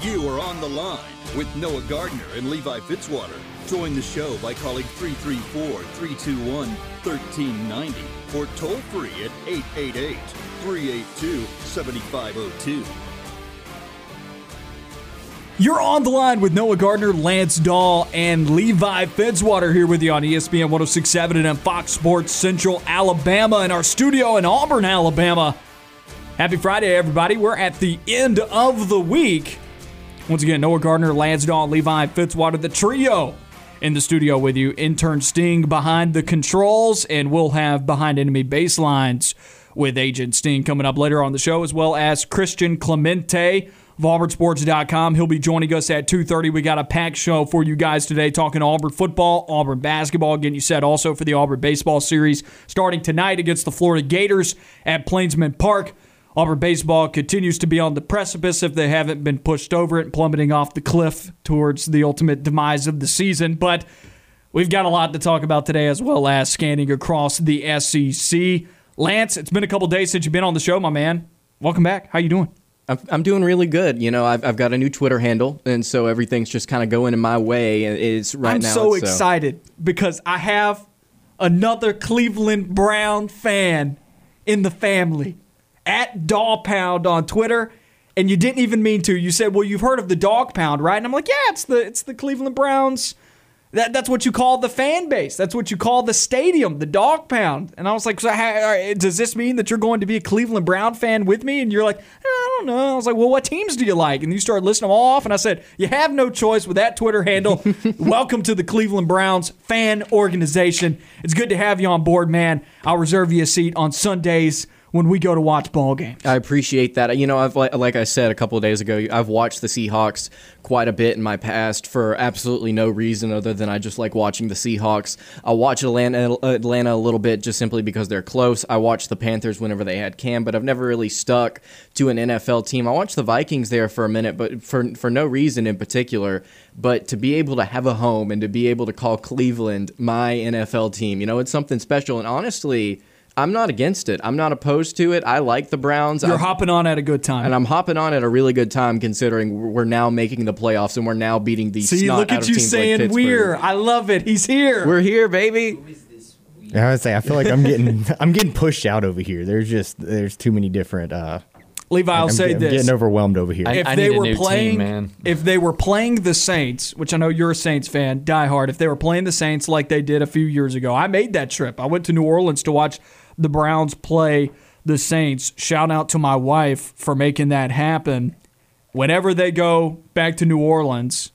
You are on the line with Noah Gardner and Levi Fitzwater. Join the show by calling 334 321 1390 or toll free at 888 382 7502. You're on the line with Noah Gardner, Lance Dawe, and Levi Fitzwater here with you on ESPN 1067 and on Fox Sports Central Alabama in our studio in Auburn, Alabama. Happy Friday, everybody. We're at the end of the week. Once again, Noah Gardner, Lance Dawe, Levi Fitzwater, the trio in the studio with you. Intern Sting behind the controls, and we'll have behind enemy baselines with Agent Sting coming up later on the show, as well as Christian Clemente of auburnsports.com. He'll be joining us at 2.30. We got a packed show for you guys today, talking Auburn football, Auburn basketball, getting you set also for the Auburn baseball series starting tonight against the Florida Gators at Plainsman Park. Auburn baseball continues to be on the precipice if they haven't been pushed over it, plummeting off the cliff towards the ultimate demise of the season. But we've got a lot to talk about today, as well as scanning across the SEC. Lance, it's been a couple days since you've been on the show, my man. Welcome back. How you doing? I'm, I'm doing really good. You know, I've, I've got a new Twitter handle, and so everything's just kind of going in my way. And it's right I'm now. so it's, uh, excited because I have another Cleveland Brown fan in the family at Dog Pound on Twitter. And you didn't even mean to. You said, "Well, you've heard of the Dog Pound, right?" And I'm like, "Yeah, it's the it's the Cleveland Browns. That that's what you call the fan base. That's what you call the stadium, the Dog Pound." And I was like, so how, "Does this mean that you're going to be a Cleveland Brown fan with me?" And you're like, "I don't know." I was like, "Well, what teams do you like?" And you started listing them all off, and I said, "You have no choice with that Twitter handle. Welcome to the Cleveland Browns fan organization. It's good to have you on board, man. I'll reserve you a seat on Sundays." When we go to watch ball games, I appreciate that. You know, I've like, like I said a couple of days ago, I've watched the Seahawks quite a bit in my past for absolutely no reason other than I just like watching the Seahawks. I watch Atlanta, Atlanta a little bit just simply because they're close. I watched the Panthers whenever they had Cam, but I've never really stuck to an NFL team. I watched the Vikings there for a minute, but for for no reason in particular. But to be able to have a home and to be able to call Cleveland my NFL team, you know, it's something special. And honestly. I'm not against it. I'm not opposed to it. I like the Browns. you're I'm- hopping on at a good time. and I'm hopping on at a really good time considering we're now making the playoffs and we're now beating the See, snot look at of you teams like saying we're. I love it. He's here. We're here, baby. I would say I feel like I'm getting I'm getting pushed out over here. There's just there's too many different. Uh, Levi, I'll I'm, say get- I'm this. getting overwhelmed over here. I- if I they need a were new team, playing, man. if they were playing the Saints, which I know you're a Saints fan, diehard. If they were playing the Saints like they did a few years ago, I made that trip. I went to New Orleans to watch the Browns play the Saints. Shout out to my wife for making that happen. Whenever they go back to New Orleans,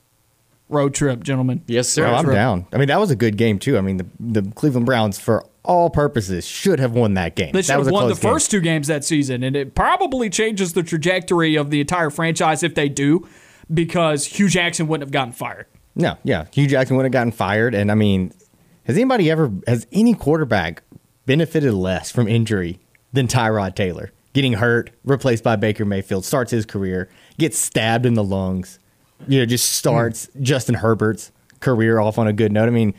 road trip, gentlemen. Yes, sir. Oh, well, I'm True. down. I mean, that was a good game too. I mean, the the Cleveland Browns, for all purposes, should have won that game. They should was have a won the game. first two games that season, and it probably changes the trajectory of the entire franchise if they do, because Hue Jackson wouldn't have gotten fired. No, yeah, Hue Jackson wouldn't have gotten fired, and I mean, has anybody ever has any quarterback benefited less from injury than Tyrod Taylor? Getting hurt, replaced by Baker Mayfield, starts his career, gets stabbed in the lungs, you know, just starts Justin Herbert's career off on a good note. I mean,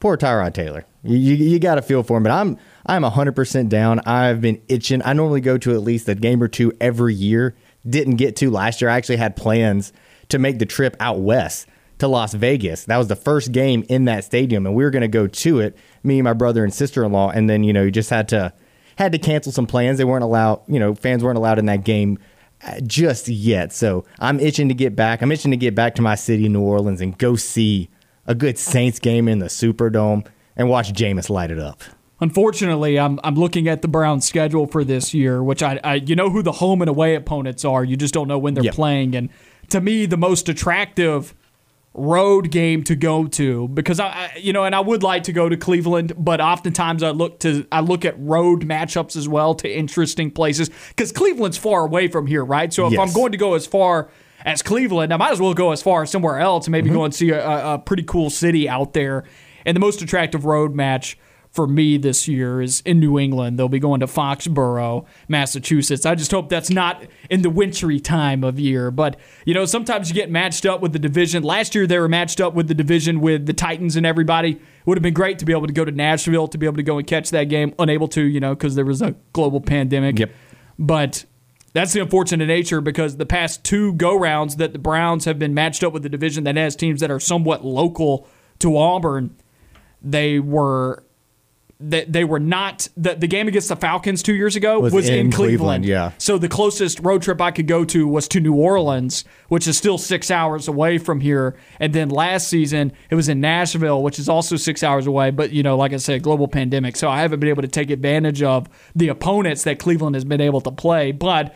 poor Tyrod Taylor. You, you, you got to feel for him, but I'm I'm 100% down. I've been itching. I normally go to at least a game or two every year. Didn't get to last year. I actually had plans to make the trip out west to Las Vegas. That was the first game in that stadium, and we were going to go to it. Me, and my brother, and sister in law, and then you know you just had to had to cancel some plans. They weren't allowed. You know, fans weren't allowed in that game uh, just yet. So I'm itching to get back. I'm itching to get back to my city, New Orleans, and go see a good Saints game in the Superdome and watch Jameis light it up. Unfortunately, I'm I'm looking at the Browns' schedule for this year, which I, I you know who the home and away opponents are. You just don't know when they're Yep. playing, and to me, the most attractive road game to go to because I, I you know and I would like to go to Cleveland but oftentimes I look to I look at road matchups as well to interesting places cuz Cleveland's far away from here right? So if I'm going to go as far as Cleveland I might as well go as far as somewhere else and maybe mm-hmm. go and see a, a, a pretty cool city out there and the most attractive road match for me this year is in New England. They'll be going to Foxborough, Massachusetts. I just hope that's not in the wintry time of year. But, you know, sometimes you get matched up with the division. Last year they were matched up with the division with the Titans and everybody. It would have been great to be able to go to Nashville to be able to go and catch that game. Unable to, you know, because there was a global pandemic. Yep. But that's the unfortunate nature because the past two go rounds that the Browns have been matched up with the division that has teams that are somewhat local to Auburn, they were they, they were not the, the game against the Falcons two years ago was, Was in, in Cleveland. Cleveland, yeah. So the closest road trip I could go to was to New Orleans, which is still six hours away from here. And then last season it was in Nashville, which is also six hours away. But you know, like I said, global pandemic. So I haven't been able to take advantage of the opponents that Cleveland has been able to play. But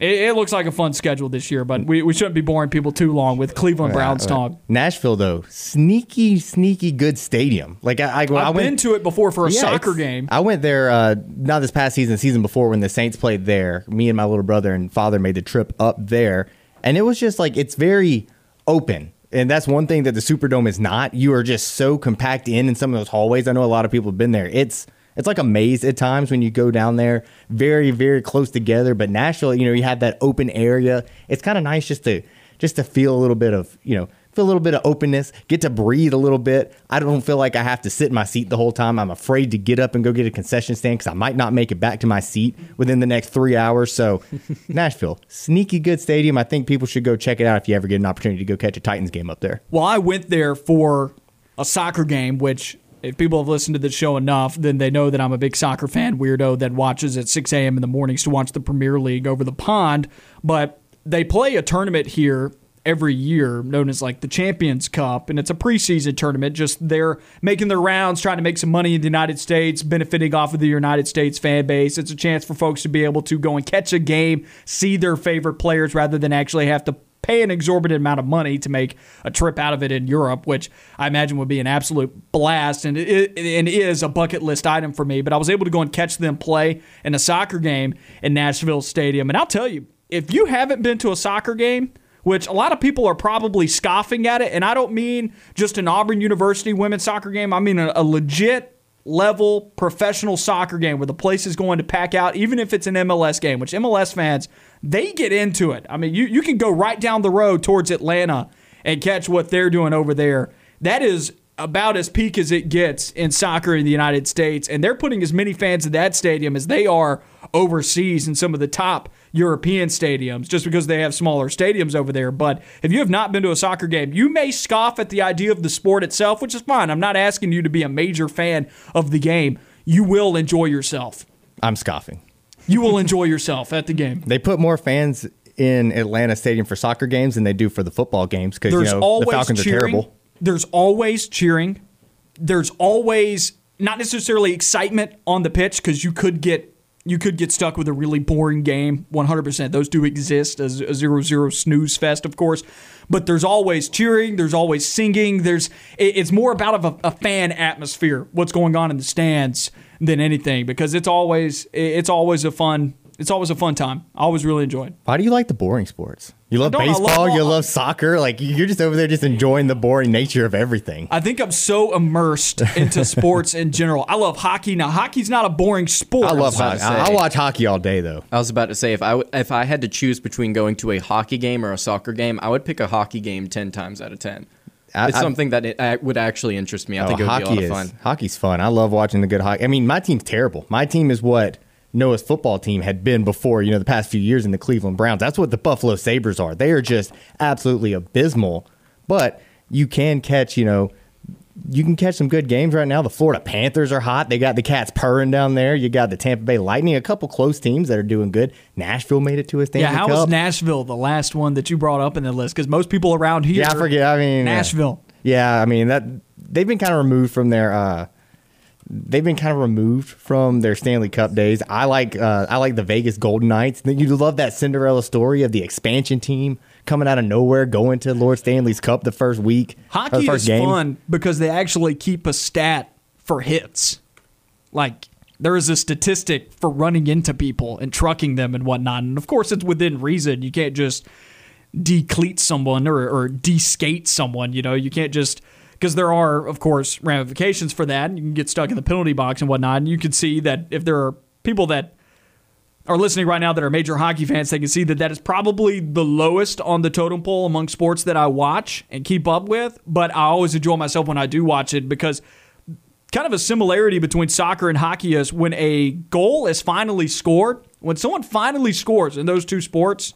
it, it looks like a fun schedule this year. But we, we shouldn't be boring people too long with Cleveland Browns talk. Nashville though, sneaky, sneaky good stadium. Like I, I, when I I've went been to it before for a Yeah, soccer game. I went there uh, not this past season, the season before when the Saints played there. Me and my little brother and father made the trip up there, and it was just like it's very open. And that's one thing that the Superdome is not. You are just so compact in in some of those hallways. I know a lot of people have been there. It's it's like a maze at times when you go down there, very very close together. But Nashville, you know, you have that open area. It's kind of nice just to just to feel a little bit of you know feel a little bit of openness, get to breathe a little bit. I don't feel like I have to sit in my seat the whole time. I'm afraid to get up and go get a concession stand because I might not make it back to my seat within the next three hours. So, Nashville, sneaky good stadium. I think people should go check it out if you ever get an opportunity to go catch a Titans game up there. Well, I went there for a soccer game, which if people have listened to the show enough, then they know that I'm a big soccer fan weirdo that watches at 6 a.m. in the mornings to watch the Premier League over the pond. But they play a tournament here every year known as like the Champions Cup, and it's a preseason tournament. Just they're making their rounds, trying to make some money in the United States, benefiting off of the United States fan base. It's a chance for folks to be able to go and catch a game, see their favorite players rather than actually have to pay an exorbitant amount of money to make a trip out of it in Europe, which I imagine would be an absolute blast and it, and is a bucket list item for me. But I was able to go and catch them play in a soccer game in Nashville Stadium, and I'll tell you, if you haven't been to a soccer game, which a lot of people are probably scoffing at it, and I don't mean just an Auburn University women's soccer game. I mean a, a legit level professional soccer game where the place is going to pack out, even if it's an MLS game, which MLS fans, they get into it. I mean, you, you can go right down the road towards Atlanta and catch what they're doing over there. That is about as peak as it gets in soccer in the United States. And they're putting as many fans in that stadium as they are overseas in some of the top European stadiums just because they have smaller stadiums over there. But if you have not been to a soccer game, you may scoff at the idea of the sport itself, which is fine. I'm not asking you to be a major fan of the game. You will enjoy yourself. I'm scoffing. You will enjoy yourself at the game. They put more fans in Atlanta Stadium for soccer games than they do for the football games because you know the Falcons cheering. are terrible. There's always cheering. There's always not necessarily excitement on the pitch because you could get you could get stuck with a really boring game. 100%. Those do exist as a zero zero snooze fest, of course. But there's always cheering. There's always singing. There's it's more about a, a fan atmosphere. What's going on in the stands than anything because it's always it's always a fun it's always a fun time. I always really enjoy it. Why do you like the boring sports? You love don't. Love baseball. you love soccer. Like you're just over there, just enjoying the boring nature of everything. I think I'm so immersed into sports in general. I love hockey. Now, hockey's not a boring sport. I love hockey. I, say. I watch hockey all day though. I was about to say if I w- if I had to choose between going to a hockey game or a soccer game, I would pick a hockey game ten times out of ten. I- it's I- something that it, uh, would actually interest me. I Oh, think it would be a hockey lot is of fun. hockey's fun. I love watching the good hockey. I mean, my team's terrible. My team is what Noah's football team had been before. You know, the past few years in the Cleveland Browns. That's what the Buffalo Sabres are. They are just absolutely abysmal. But you can catch. You know. You can catch some good games right now. The Florida Panthers are hot. They got the Cats purring down there. You got the Tampa Bay Lightning, a couple close teams that are doing good. Nashville made it to a Stanley Yeah, how Cup. was Nashville the last one that you brought up in the list? Because most people around here, Yeah, I forget. I mean, Nashville. Yeah, I mean that they've been kind of removed from their. Uh, they've been kind of removed from their Stanley Cup days. I like. Uh, I like the Vegas Golden Knights. You love that Cinderella story of the expansion team coming out of nowhere, going to Lord Stanley's Cup the first week. the Hockey first is game. fun because they actually keep a stat for hits. Like there is a statistic for running into people and trucking them and whatnot, and of course it's within reason. You can't just decleat someone or, or de-skate someone. You know, you can't just because there are, of course, ramifications for that. You can get stuck in the penalty box and whatnot. And you can see that if there are people that are listening right now that are major hockey fans, they can see that that is probably the lowest on the totem pole among sports that I watch and keep up with. But I always enjoy myself when I do watch it because kind of a similarity between soccer and hockey is when a goal is finally scored, when someone finally scores in those two sports,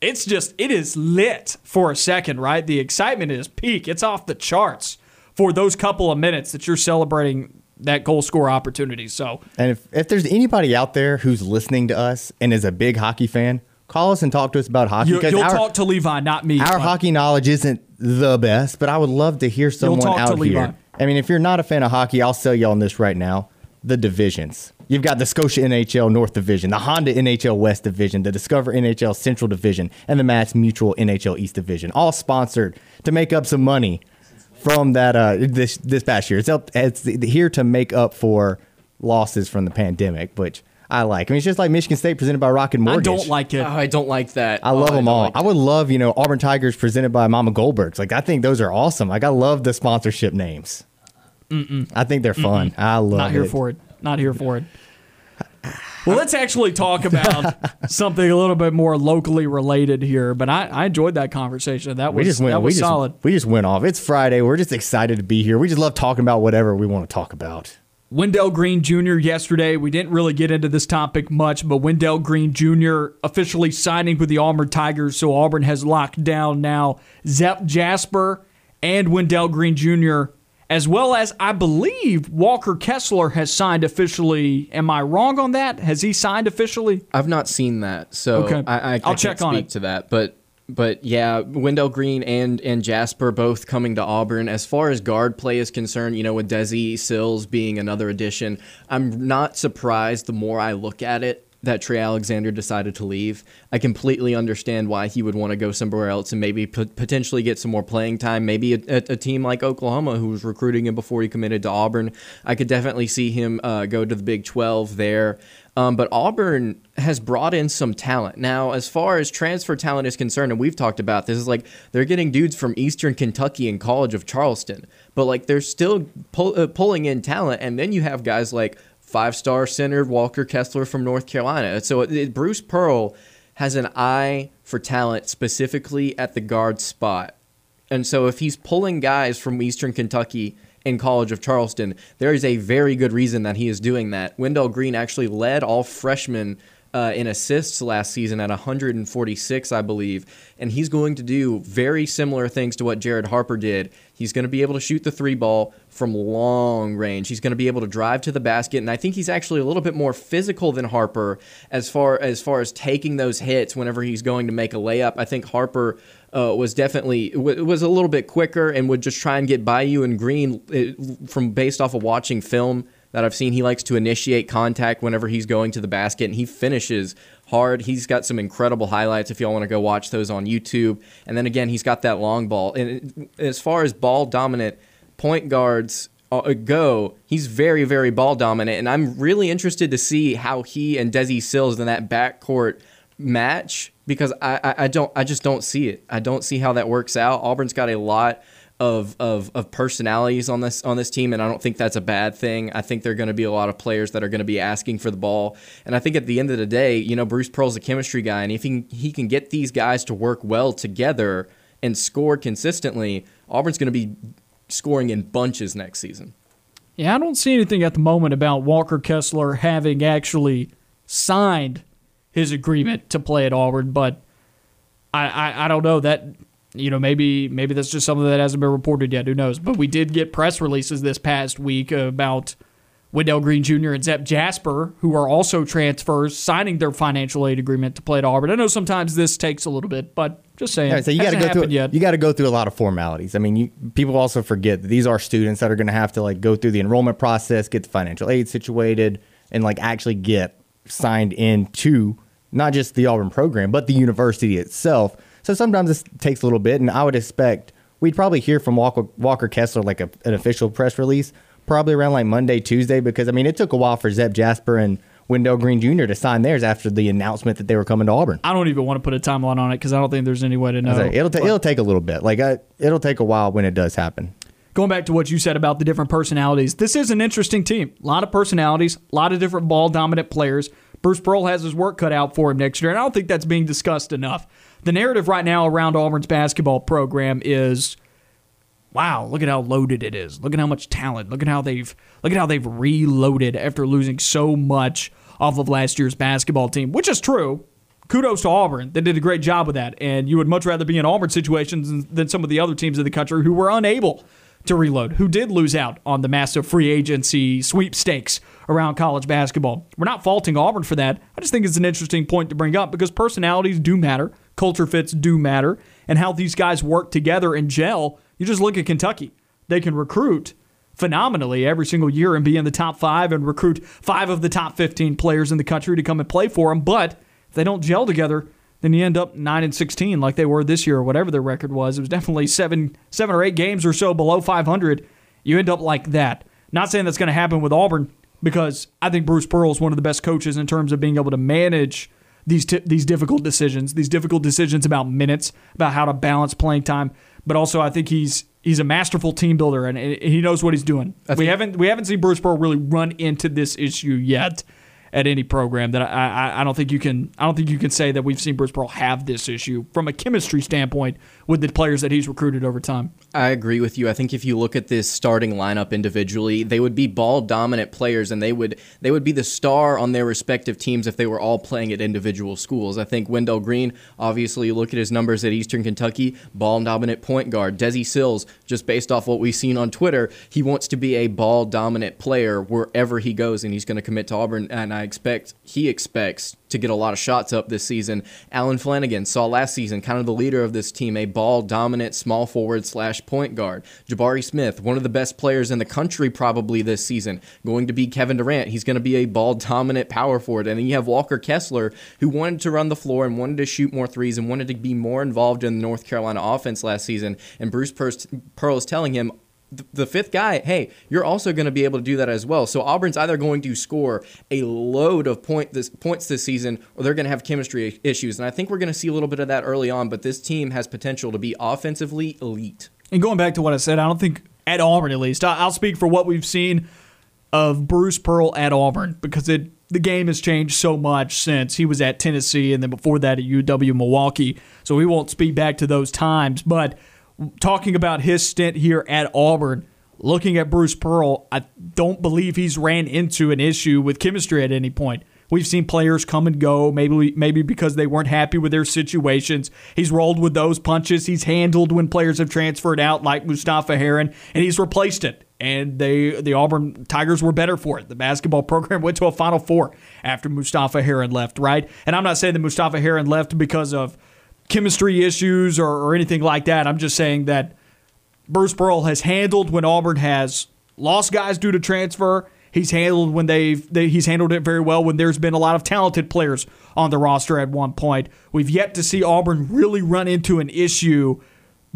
it's just it is lit for a second, right? The excitement is peak. It's off the charts for those couple of minutes that you're celebrating that goal score opportunity. So, And if, if there's anybody out there who's listening to us and is a big hockey fan, call us and talk to us about hockey. you, because will our, talk to Levi, not me. our but- hockey knowledge isn't the best, but I would love to hear someone talk to out Levi. here. I mean, if you're not a fan of hockey, I'll sell you on this right now. The divisions. You've got the Scotia NHL North Division, the Honda NHL West Division, the Discover NHL Central Division, and the Mass Mutual NHL East Division, all sponsored to make up some money from that uh, this this past year. It's up, it's here to make up for losses from the pandemic, which I like. I mean, it's just like Michigan State presented by Rocket I Mortgage. I don't like it. Oh, I don't like that. I love Oh, them don't all. like I would love, you know, Auburn Tigers presented by Mama Goldbergs. Like, I think those are awesome. Like, I love the sponsorship names. I think they're fun. I love Not here it. for it. Not here for it. Well, let's actually talk about something a little bit more locally related here. But I, I enjoyed that conversation. That was We just went. that We was just, solid. we just went off. It's Friday. We're just excited to be here. We just love talking about whatever we want to talk about. Wendell Green Jr. yesterday. We didn't really get into this topic much, but Wendell Green Jr. officially signing with the Auburn Tigers. So Auburn has locked down now Zep Jasper and Wendell Green Jr. As well as I believe Walker Kessler has signed officially. Am I wrong on that? Has he signed officially? I've not seen that, so Okay. I, I, I I'll can't check speak on it. to that. But but yeah, Wendell Green and and Jasper both coming to Auburn. As far as guard play is concerned, you know, with Desi Sills being another addition, I'm not surprised. The more I look at it. That Trey Alexander decided to leave. I completely understand why he would want to go somewhere else and maybe pot- potentially get some more playing time. Maybe a, a, a team like Oklahoma, who was recruiting him before he committed to Auburn, I could definitely see him uh, go to the Big 12 there. Um, but Auburn has brought in some talent. Now, as far as transfer talent is concerned, and we've talked about this, is like they're getting dudes from Eastern Kentucky and College of Charleston, but like they're still pull, uh, pulling in talent. And then you have guys like five star center Walker Kessler from North Carolina. So it, Bruce Pearl has an eye for talent specifically at the guard spot. And so if he's pulling guys from Eastern Kentucky and College of Charleston, there is a very good reason that he is doing that. Wendell Green actually led all freshmen uh, in assists last season at 146, I believe. And he's going to do very similar things to what Jared Harper did. He's going to be able to shoot the three ball from long range. He's going to be able to drive to the basket, and I think he's actually a little bit more physical than Harper as far as far as taking those hits whenever he's going to make a layup. I think Harper uh, was definitely w- was a little bit quicker and would just try and get by you. And Green, it, from based off of watching film that I've seen, he likes to initiate contact whenever he's going to the basket, and he finishes hard. He's got some incredible highlights if y'all want to go watch those on YouTube. And then again, he's got that long ball. And as far as ball dominant point guards uh, go, he's very, very ball dominant. And I'm really interested to see how he and Desi Sills in that backcourt match because I, I, I don't I just don't see it. I don't see how that works out. Auburn's got a lot of, of, of personalities on this on this team, and I don't think that's a bad thing. I think there are going to be a lot of players that are going to be asking for the ball, and I think at the end of the day, you know, Bruce Pearl's a chemistry guy, and if he can, he can get these guys to work well together and score consistently, Auburn's going to be scoring in bunches next season. Yeah, I don't see anything at the moment about Walker Kessler having actually signed his agreement to play at Auburn, but I, I, I don't know that you know maybe maybe that's just something that hasn't been reported yet. Who knows? But we did get press releases this past week about Wendell Green Jr. and Zep Jasper, who are also transfers, signing their financial aid agreement to play at Auburn. I know sometimes this takes a little bit, but just saying, Yeah, so you got to go through yet. you got to go through a lot of formalities. I mean, you, people also forget that these are students that are going to have to like go through the enrollment process, get the financial aid situated, and like actually get signed into not just the Auburn program but the university itself. So sometimes this takes a little bit, and I would expect we'd probably hear from Walker, Walker Kessler like a, an official press release probably around like Monday, Tuesday, because I mean it took a while for Zep Jasper and Wendell Green Jr. to sign theirs after the announcement that they were coming to Auburn. I don't even want to put a timeline on it because I don't think there's any way to know. So it'll ta- it'll take a little bit. Like uh, it'll take a while when it does happen. going back to what you said about the different personalities, this is an interesting team. A lot of personalities, a lot of different ball dominant players. Bruce Pearl has his work cut out for him next year, and I don't think that's being discussed enough. The narrative right now around Auburn's basketball program is wow, look at how loaded it is. Look at how much talent. Look at how they've look at how they've reloaded after losing so much off of last year's basketball team, which is true. Kudos to Auburn. They did a great job with that. And you would much rather be in Auburn situations than some of the other teams in the country who were unable to reload, who did lose out on the massive free agency sweepstakes around college basketball. We're not faulting Auburn for that. I just think it's an interesting point to bring up because personalities do matter, culture fits do matter, and how these guys work together and gel. You just look at Kentucky. They can recruit phenomenally every single year and be in the top five and recruit five of the top 15 players in the country to come and play for them. But if they don't gel together, then you end up nine and 16 like they were this year or whatever their record was. It was definitely seven, seven or eight games or so below 500. You end up like that. Not saying that's going to happen with Auburn because I think Bruce Pearl is one of the best coaches in terms of being able to manage these t- these difficult decisions, these difficult decisions about minutes, about how to balance playing time. But also, I think he's he's a masterful team builder and he knows what he's doing. We haven't we haven't seen Bruce Pearl really run into this issue yet at any program that I, I, I don't think you can I don't think you can say that we've seen Bruce Pearl have this issue from a chemistry standpoint with the players that he's recruited over time. I agree with you. I think if you look at this starting lineup individually, they would be ball dominant players and they would they would be the star on their respective teams if they were all playing at individual schools. I think Wendell Green, obviously you look at his numbers at Eastern Kentucky, ball dominant point guard. Desi Sills, just based off what we've seen on Twitter, he wants to be a ball dominant player wherever he goes and he's going to commit to Auburn and I expect he expects to get a lot of shots up this season. Allen Flanagan saw last season kind of the leader of this team, a ball dominant small forward slash point guard. Jabari Smith, one of the best players in the country probably this season, going to be Kevin Durant. He's going to be a ball dominant power forward. And then you have Walker Kessler, who wanted to run the floor and wanted to shoot more threes and wanted to be more involved in the North Carolina offense last season. And Bruce Pearl is telling him, the fifth guy, hey, you're also going to be able to do that as well. So Auburn's either going to score a load of point this, points this season, or they're going to have chemistry issues. And I think we're going to see a little bit of that early on. But this team has potential to be offensively elite. And going back to what I said, I don't think at Auburn at least. I'll speak for what we've seen of Bruce Pearl at Auburn because it the game has changed so much since he was at Tennessee and then before that at UW Milwaukee. So we won't speak back to those times, but talking about his stint here at Auburn, looking at Bruce Pearl, I don't believe he's ran into an issue with chemistry at any point. We've seen players come and go, maybe maybe because they weren't happy with their situations. He's rolled with those punches. He's handled when players have transferred out, like Mustapha Heron, and he's replaced it. And they the Auburn Tigers were better for it. The basketball program went to a Final Four after Mustapha Heron left, right? And I'm not saying that Mustapha Heron left because of chemistry issues or, or anything like that. I'm just saying that Bruce Pearl has handled when Auburn has lost guys due to transfer. He's handled when they've they, he's handled it very well when there's been a lot of talented players on the roster at one point. We've yet to see Auburn really run into an issue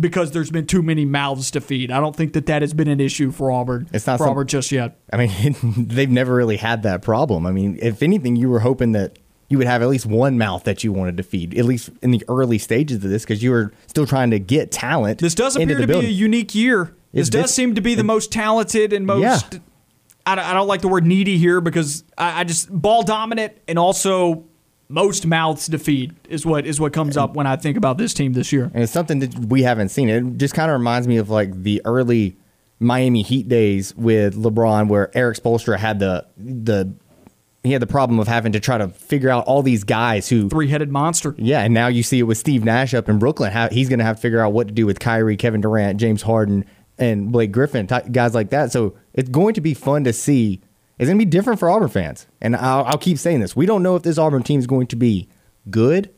because there's been too many mouths to feed. I don't think that that has been an issue for Auburn. It's not for some- Auburn just yet. I mean, they've never really had that problem. I mean, if anything, you were hoping that you would have at least one mouth that you wanted to feed, at least in the early stages of this, because you were still trying to get talent. This does appear to be a unique year. This does seem to be the most talented and most. Yeah. I, don't, I don't like the word needy here because I, I just ball dominant and also most mouths to feed is what is what comes up when I think about this team this year. and it's something that we haven't seen. It just kind of reminds me of like the early Miami Heat days with LeBron, where Erik Spoelstra had the the he had the problem of having to try to figure out all these guys who Three headed monster. Yeah, and now you see it with Steve Nash up in Brooklyn. How he's going to have to figure out what to do with Kyrie, Kevin Durant, James Harden, and Blake Griffin, guys like that. So it's going to be fun to see. It's going to be different for Auburn fans, and I'll, I'll keep saying this. We don't know if this Auburn team is going to be good,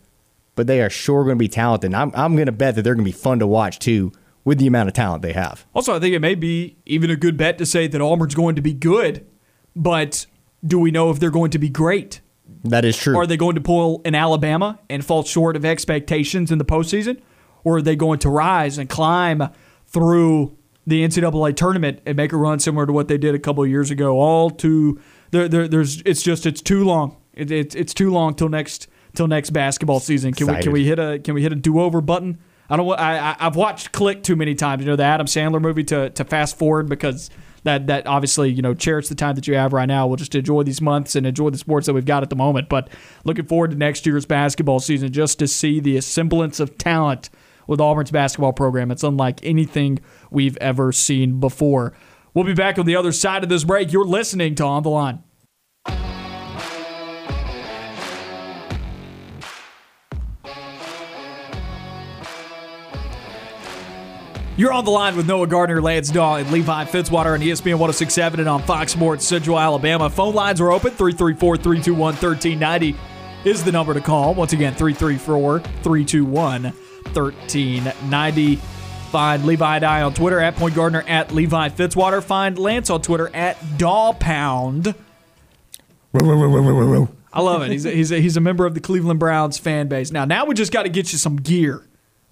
but they are sure going to be talented. And I'm I'm going to bet that they're going to be fun to watch too, with the amount of talent they have. Also, I think it may be even a good bet to say that Auburn's going to be good, but do we know if they're going to be great? That is true. Are they going to pull an Alabama and fall short of expectations in the postseason? Or are they going to rise and climb through the NCAA tournament and make a run similar to what they did a couple of years ago? All too there, there there's it's just it's too long. It, it, it's too long till next till next basketball season. Can we can we hit a can we hit a do over button I don't. I, I I've watched Click too many times. You know the Adam Sandler movie to to fast forward because that that obviously you know cherish the time that you have right now. We'll just enjoy these months and enjoy the sports that we've got at the moment. But looking forward to next year's basketball season just to see the semblance of talent with Auburn's basketball program. It's unlike anything we've ever seen before. We'll be back on the other side of this break. You're listening to On the Line. You're on the line with Noah Gardner, Lance Dawe, and Levi Fitzwater on ESPN 1067 and on Fox Sports Central Alabama. Phone lines are open 334 321 1390 is the number to call. Once again, 334 321 1390. Find Levi and I on Twitter at Point Gardner at Levi Fitzwater. Find Lance on Twitter at Daw Pound. I love it. He's a, he's a, he's a member of the Cleveland Browns fan base. Now, now we just got to get you some gear.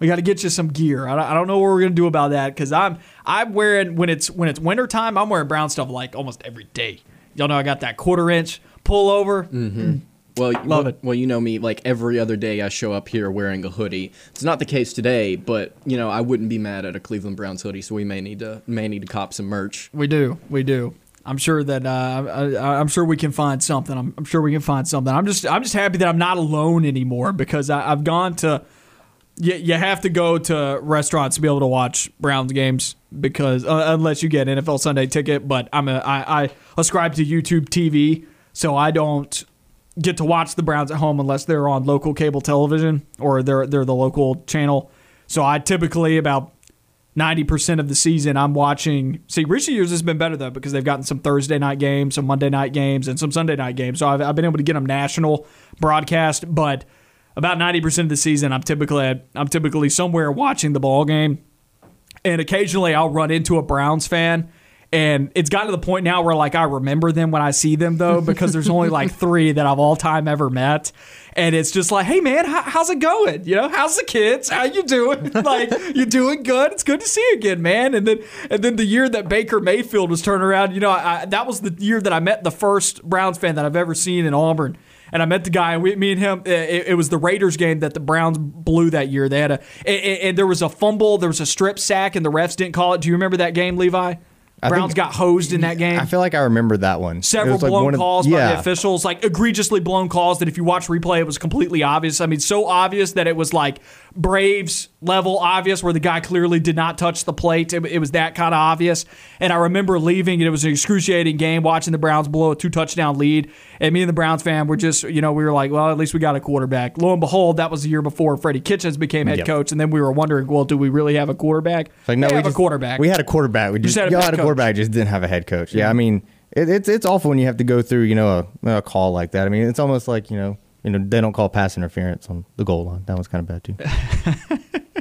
We got to get you some gear. I don't, know what we're gonna do about that because I'm I'm wearing when it's when it's winter time. I'm wearing brown stuff like almost every day. Y'all know I got that quarter inch pullover. Mm-hmm. Well, Love well, it. Well, you know me. Like every other day, I show up here wearing a hoodie. It's not the case today, but you know I wouldn't be mad at a Cleveland Browns hoodie. So we may need to may need to cop some merch. We do. We do. I'm sure that uh, I, I'm sure we can find something. I'm, I'm sure we can find something. I'm just I'm just happy that I'm not alone anymore because I, I've gone to. You, you have to go to restaurants to be able to watch Browns games because uh, unless you get an NFL Sunday ticket. But I'm a I, I ascribe to YouTube TV, so I don't get to watch the Browns at home unless they're on local cable television or they're they're the local channel. So I typically about ninety percent of the season I'm watching. See, recent years has been better though because they've gotten some Thursday night games, some Monday night games, and some Sunday night games. So I've, I've been able to get them national broadcast, but about ninety percent of the season I'm typically I'm typically somewhere watching the ball game, and occasionally I'll run into a Browns fan. And it's gotten to the point now where like I remember them when I see them though because there's only like three that I've all time ever met, and it's just like, hey man, how, how's it going? You know, how's the kids? How you doing? like you doing good? It's good to see you again, man. And then and then the year that Baker Mayfield was turned around, you know, I, that was the year that I met the first Browns fan that I've ever seen in Auburn. And I met the guy, and we, me and him, eh, it, it was the Raiders game that the Browns blew that year. They had a, and, there was a fumble, there was a strip sack, and the refs didn't call it. Do you remember that game, Levi? I Browns got hosed in that game. I feel like I remember that one. Several like blown of- calls by the officials, like egregiously blown calls that if you watch replay, it was completely obvious. I mean, so obvious that it was like Braves level obvious, where the guy clearly did not touch the plate. It, it was that kind of obvious. And I remember leaving, and it was an excruciating game watching the Browns blow a two touchdown lead. And me and the Browns fan were just, you know, we were like, well, at least we got a quarterback. Lo and behold, that was the year before Freddie Kitchens became head Yep. coach. And then we were wondering, well, do we really have a quarterback? It's like no, we we have just, a quarterback. We had a quarterback. We Just just, had a y'all had a quarterback, just didn't have a head coach. Yeah, I mean, it, it's it's awful when you have to go through you know a, a call like that. I mean, it's almost like you know you know they don't call pass interference on the goal line. That was kind of bad too.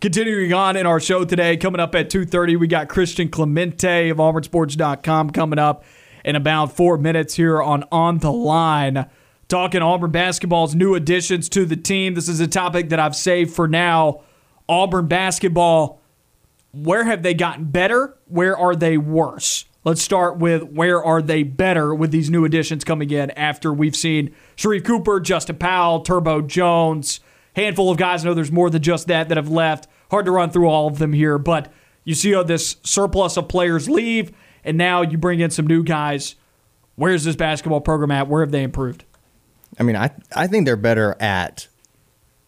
Continuing on in our show today, coming up at 2.30, we got Christian Clemente of AuburnSports.com coming up in about four minutes here on On the Line. Talking Auburn basketball's new additions to the team. This is a topic that I've saved for now. Auburn basketball, where have they gotten better? Where are they worse? Let's start with where are they better with these new additions coming in after we've seen Sharife Cooper, Justin Powell, Turbo Jones, handful of guys. I know there's more than just that that have left. Hard to run through all of them here, but you see how this surplus of players leave, and now you bring in some new guys. Where's this basketball program at? Where have they improved? I mean, I I think they're better at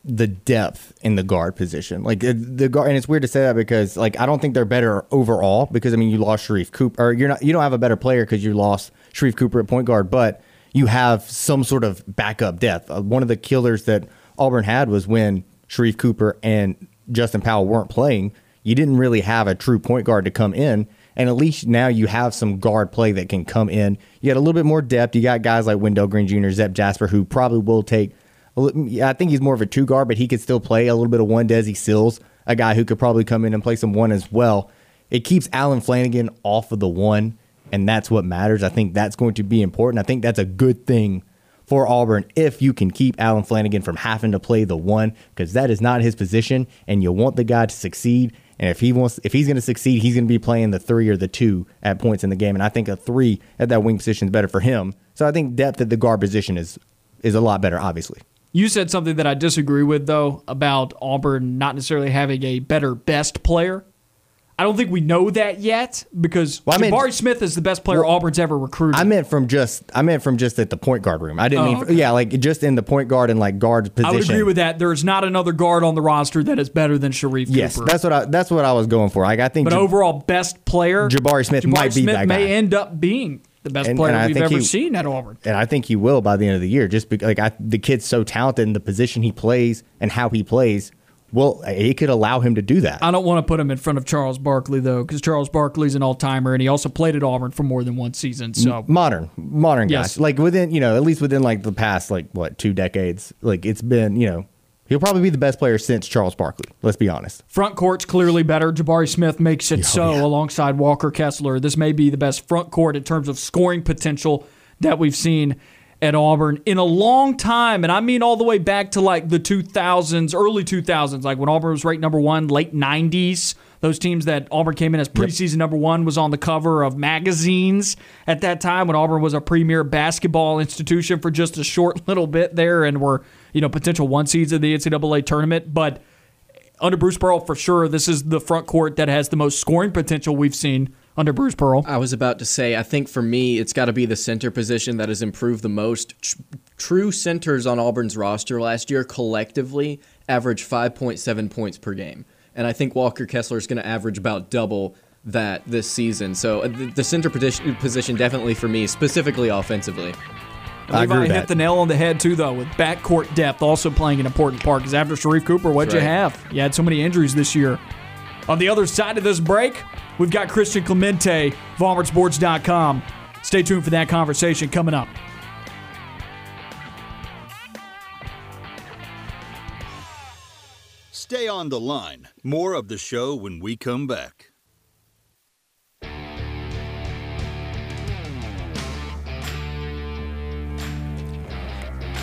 the depth in the guard position. Like uh, the guard, and it's weird to say that because like I don't think they're better overall because I mean you lost Sharife Cooper, or you're not you don't have a better player because you lost Sharife Cooper at point guard, but you have some sort of backup depth. Uh, one of the killers that Auburn had was when Sharife Cooper and Justin Powell weren't playing. You didn't really have a true point guard to come in. And at least now you have some guard play that can come in. You got a little bit more depth. You got guys like Wendell Green Jr., Zep Jasper, who probably will take I think he's more of a two guard, but he could still play a little bit of one. Desi Sills, a guy who could probably come in and play some one as well. It keeps Allen Flanagan off of the one, and that's what matters. I think that's going to be important. I think that's a good thing for Auburn if you can keep Allen Flanagan from having to play the one because that is not his position, and you want the guy to succeed. And if he wants, if he's going to succeed, he's going to be playing the three or the two at points in the game. And I think a three at that wing position is better for him. So I think depth at the guard position is is a lot better, obviously. You said something that I disagree with, though, about Auburn not necessarily having a better best player. I don't think we know that yet because Well, I mean- Jabari Smith is the best player Auburn's ever recruited. I meant from just I meant from just at the point guard room. I didn't Oh, mean okay. yeah, like just in the point guard and like guard position. I would agree with that. There's not another guard on the roster that is better than Sharife Yes, Cooper. that's what I that's what I was going for. Like I think but Jab- overall, best player Jabari Smith Jabari might be Smith that may end up being the best And- player and we've ever he- seen at Auburn. and I think he will by the end of the year. Just because like I, the kid's so talented in the position he plays and how he plays. Well, it could allow him to do that. I don't want to put him in front of Charles Barkley though, because Charles Barkley's an all-timer, and he also played at Auburn for more than one season. So modern modern Yes. guys like within you know at least within like the past like what two decades like it's been you know he'll probably be the best player since charles barkley let's be honest front court's clearly better. Jabari Smith makes it oh, so yeah. alongside Walker Kessler. This may be the best front court in terms of scoring potential that we've seen at Auburn in a long time. And I mean all the way back to like the 2000s, early 2000s, like when Auburn was ranked number one, late 90s. Those teams that Auburn came in as preseason number one was on the cover of magazines at that time when Auburn was a premier basketball institution for just a short little bit there and were, you know, potential one seeds of the NCAA tournament. But under Bruce Pearl, for sure, this is the front court that has the most scoring potential we've seen under Bruce Pearl. I was about to say, I think for me, it's got to be the center position that has improved the most. Tr- true centers on Auburn's roster last year collectively averaged 5.7 points per game. And I think Walker Kessler is going to average about double that this season. So uh, the, the center position, position definitely for me, specifically offensively. I agree Levi hit that. the nail on the head too, though, with backcourt depth also playing an important part. Because after Sharife Cooper, what'd That's you right. have? You had so many injuries this year. On the other side of this break, we've got Christian Clemente of Stay tuned for that conversation coming up. Stay on the line. More of the show when we come back.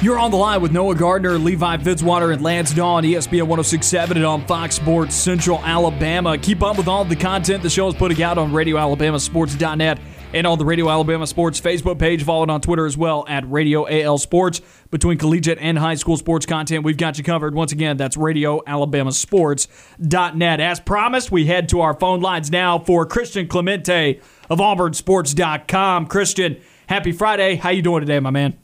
You're on the line with Noah Gardner, Levi Fitzwater, and Lance Dawe, ESPN 1067 and on Fox Sports Central Alabama. Keep up with all the content the show is putting out on RadioAlabamaSports.net and on the Radio Alabama Sports Facebook page. Follow it on Twitter as well at Radio AL Sports. Between collegiate and high school sports content, we've got you covered. Once again, that's RadioAlabamaSports.net. As promised, we head to our phone lines now for Christian Clemente of AuburnSports.com. Christian, happy Friday. How you doing today, my man?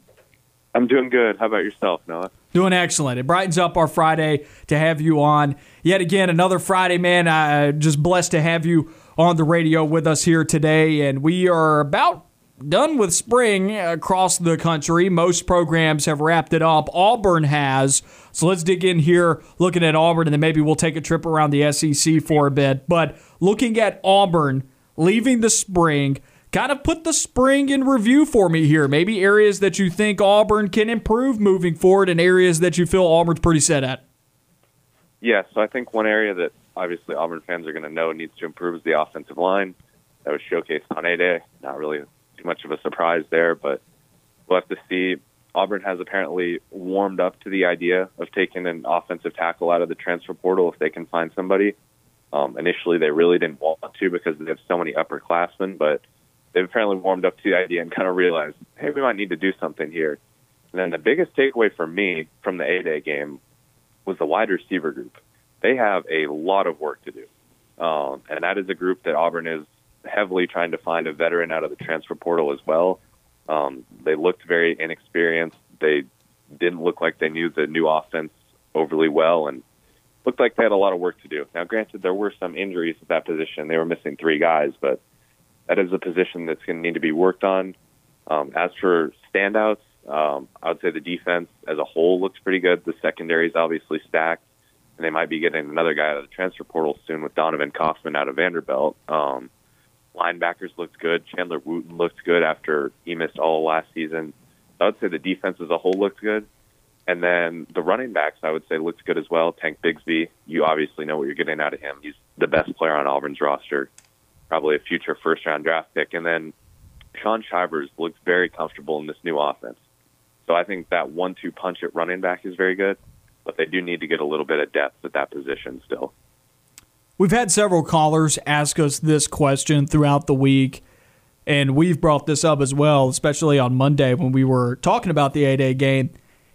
I'm doing good. How about yourself, Noah? Doing excellent. It brightens up our Friday to have you on. Yet again, another Friday, man. I uh, just blessed to have you on the radio with us here today. And we are about done with spring across the country. Most programs have wrapped it up. Auburn has. So let's dig in here looking at Auburn, and then maybe we'll take a trip around the SEC for a bit. But looking at Auburn leaving the spring, kind of put the spring in review for me here. Maybe areas that you think Auburn can improve moving forward and areas that you feel Auburn's pretty set at. Yeah, so I think one area that obviously Auburn fans are going to know needs to improve is the offensive line. That was showcased on A Day. Not really too much of a surprise there, but we'll have to see. Auburn has apparently warmed up to the idea of taking an offensive tackle out of the transfer portal if they can find somebody. Um, initially, they really didn't want to because they have so many upperclassmen, but they've apparently warmed up to the idea and kind of realized, hey, we might need to do something here. And then the biggest takeaway for me from the A Day game was the wide receiver group. They have a lot of work to do. Um, and that is a group that Auburn is heavily trying to find a veteran out of the transfer portal as well. Um, they looked very inexperienced. They didn't look like they knew the new offense overly well and looked like they had a lot of work to do. Now, granted, there were some injuries at that position. They were missing three guys, but that is a position that's going to need to be worked on. Um, as for standouts, um, I would say the defense as a whole looks pretty good. The secondary is obviously stacked, and they might be getting another guy out of the transfer portal soon with Donovan Kaufman out of Vanderbilt. Um, linebackers looked good. Chandler Wooten looked good after he missed all last season. I would say the defense as a whole looked good. And then the running backs, I would say, looked good as well. Tank Bigsby, you obviously know what you're getting out of him. He's the best player on Auburn's roster, probably a future first round draft pick. And then Shaun Shivers looks very comfortable in this new offense. So I think that one two punch at running back is very good, but they do need to get a little bit of depth at that position still. We've had several callers ask us this question throughout the week, and we've brought this up as well, especially on Monday when we were talking about the 8 A game.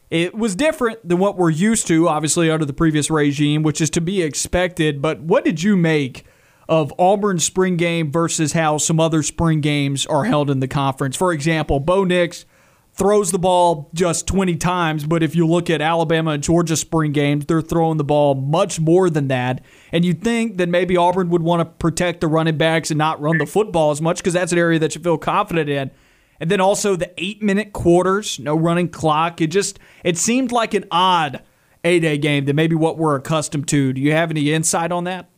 It was different than what we're used to, obviously, under the previous regime, which is to be expected. But what did you make of Auburn's spring game versus how some other spring games are held in the conference? For example, Bo Nix throws the ball just 20 times, but if you look at Alabama and Georgia spring games, they're throwing the ball much more than that. And you'd think that maybe Auburn would want to protect the running backs and not run the football as much because that's an area that you feel confident in. And then also the eight minute quarters, no running clock. It just it seemed like an odd A day game than maybe what we're accustomed to. Do you have any insight on that?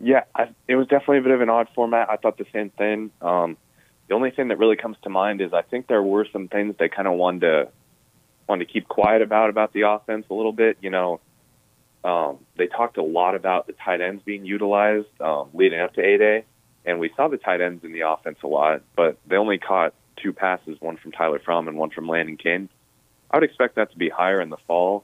Yeah, I, it was definitely a bit of an odd format. I thought the same thing. Um, the only thing that really comes to mind is I think there were some things they kind of wanted to wanted to keep quiet about about the offense a little bit. You know, um, they talked a lot about the tight ends being utilized um, leading up to A Day, and we saw the tight ends in the offense a lot, but they only caught two passes, one from Tyler Fromm and one from Landon Kane. I would expect that to be higher in the fall,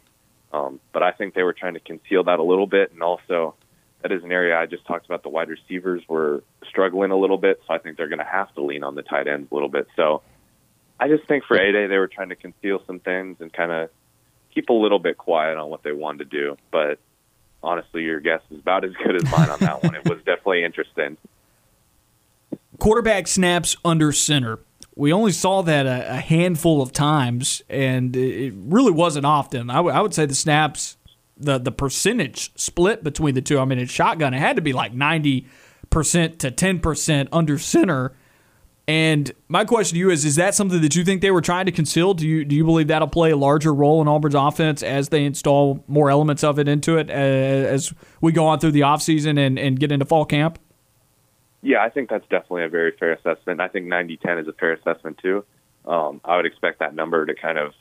um, but I think they were trying to conceal that a little bit, and also that is an area I just talked about. The wide receivers were struggling a little bit, so I think they're going to have to lean on the tight ends a little bit. So I just think for A Day they were trying to conceal some things and kind of keep a little bit quiet on what they wanted to do. But honestly, your guess is about as good as mine on that one. It was definitely interesting. Quarterback snaps under center. We only saw that a, handful of times, and it really wasn't often. I, w- I would say the snaps the the percentage split between the two. I mean, in shotgun, it had to be like ninety percent to ten percent under center. And my question to you is: Is that something that you think they were trying to conceal? Do you do you believe that'll play a larger role in Auburn's offense as they install more elements of it into it as we go on through the offseason and, and get into fall camp? Yeah, I think that's definitely a very fair assessment. I think 90-10 is a fair assessment too. Um, I would expect that number to kind of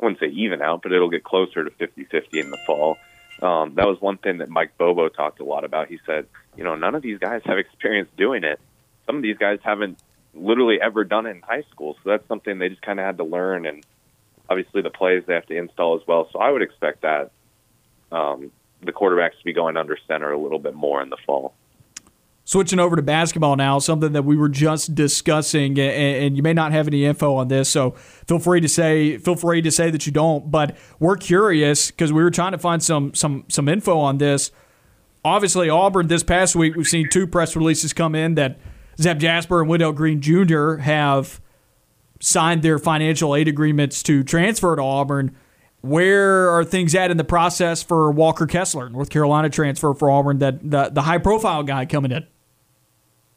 I wouldn't say even out, but it'll get closer to 50-50 in the fall. Um, that was one thing that Mike Bobo talked a lot about. He said, you know, none of these guys have experience doing it. Some of these guys haven't literally ever done it in high school, so that's something they just kind of had to learn. And obviously, the plays they have to install as well. So I would expect that um, the quarterbacks to be going under center a little bit more in the fall. Switching over to basketball now, something that we were just discussing, and you may not have any info on this, so feel free to say feel free to say that you don't. But we're curious because we were trying to find some some some info on this. Obviously, Auburn this past week we've seen two press releases come in that Zep Jasper and Wendell Green Jr. have signed their financial aid agreements to transfer to Auburn. Where are things at in the process for Walker Kessler, North Carolina transfer for Auburn, that the, the high profile guy coming in?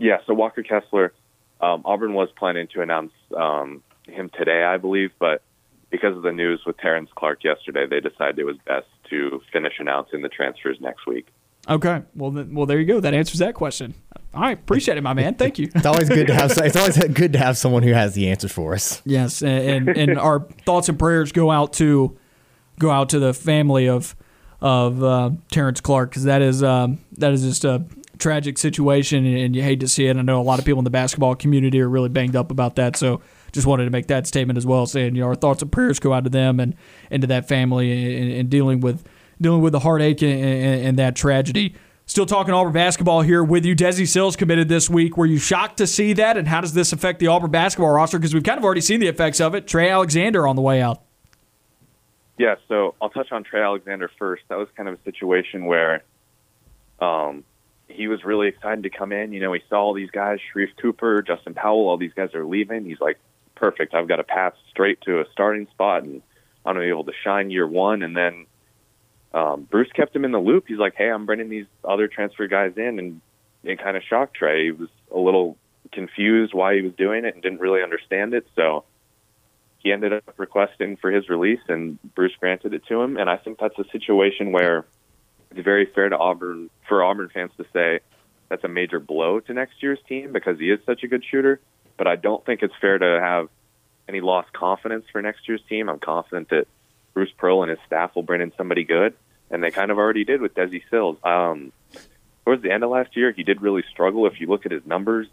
Yeah, so Walker Kessler, um, Auburn was planning to announce um, him today, I believe, but because of the news with Terrence Clark yesterday, they decided it was best to finish announcing the transfers next week. Okay, well, then, well, there you go. That answers that question. All right, appreciate it, my man. Thank you. it's always good to have. It's always good to have someone who has the answers for us. Yes, and and, and our thoughts and prayers go out to go out to the family of of uh, Terrence Clark because that is um, that is just a tragic situation, and you hate to see it. I know a lot of people in the basketball community are really banged up about that. So just wanted to make that statement as well, saying you know our thoughts and prayers go out to them and, and to that family and, and dealing with dealing with the heartache and, and, and, that tragedy. Still talking Auburn basketball here with you. Desi Sills committed this week. Were you shocked to see that? And how does this affect the Auburn basketball roster? Because we've kind of already seen the effects of it. Trey Alexander on the way out. Yeah, so I'll touch on Trey Alexander first. That was kind of a situation where um, he was really excited to come in. You know, he saw all these guys, Sharife Cooper, Justin Powell, all these guys are leaving. He's like, perfect. I've got a path straight to a starting spot, and I'm going to be able to shine year one. And then um, Bruce kept him in the loop. He's like, hey, I'm bringing these other transfer guys in, and it kind of shocked Trey. He was a little confused why he was doing it and didn't really understand it. So he ended up requesting for his release, and Bruce granted it to him. And I think that's a situation where – it's very fair to Auburn for Auburn fans to say that's a major blow to next year's team because he is such a good shooter. But I don't think it's fair to have any lost confidence for next year's team. I'm confident that Bruce Pearl and his staff will bring in somebody good, and they kind of already did with Desi Sills. Um, towards the end of last year, he did really struggle. If you look at his numbers,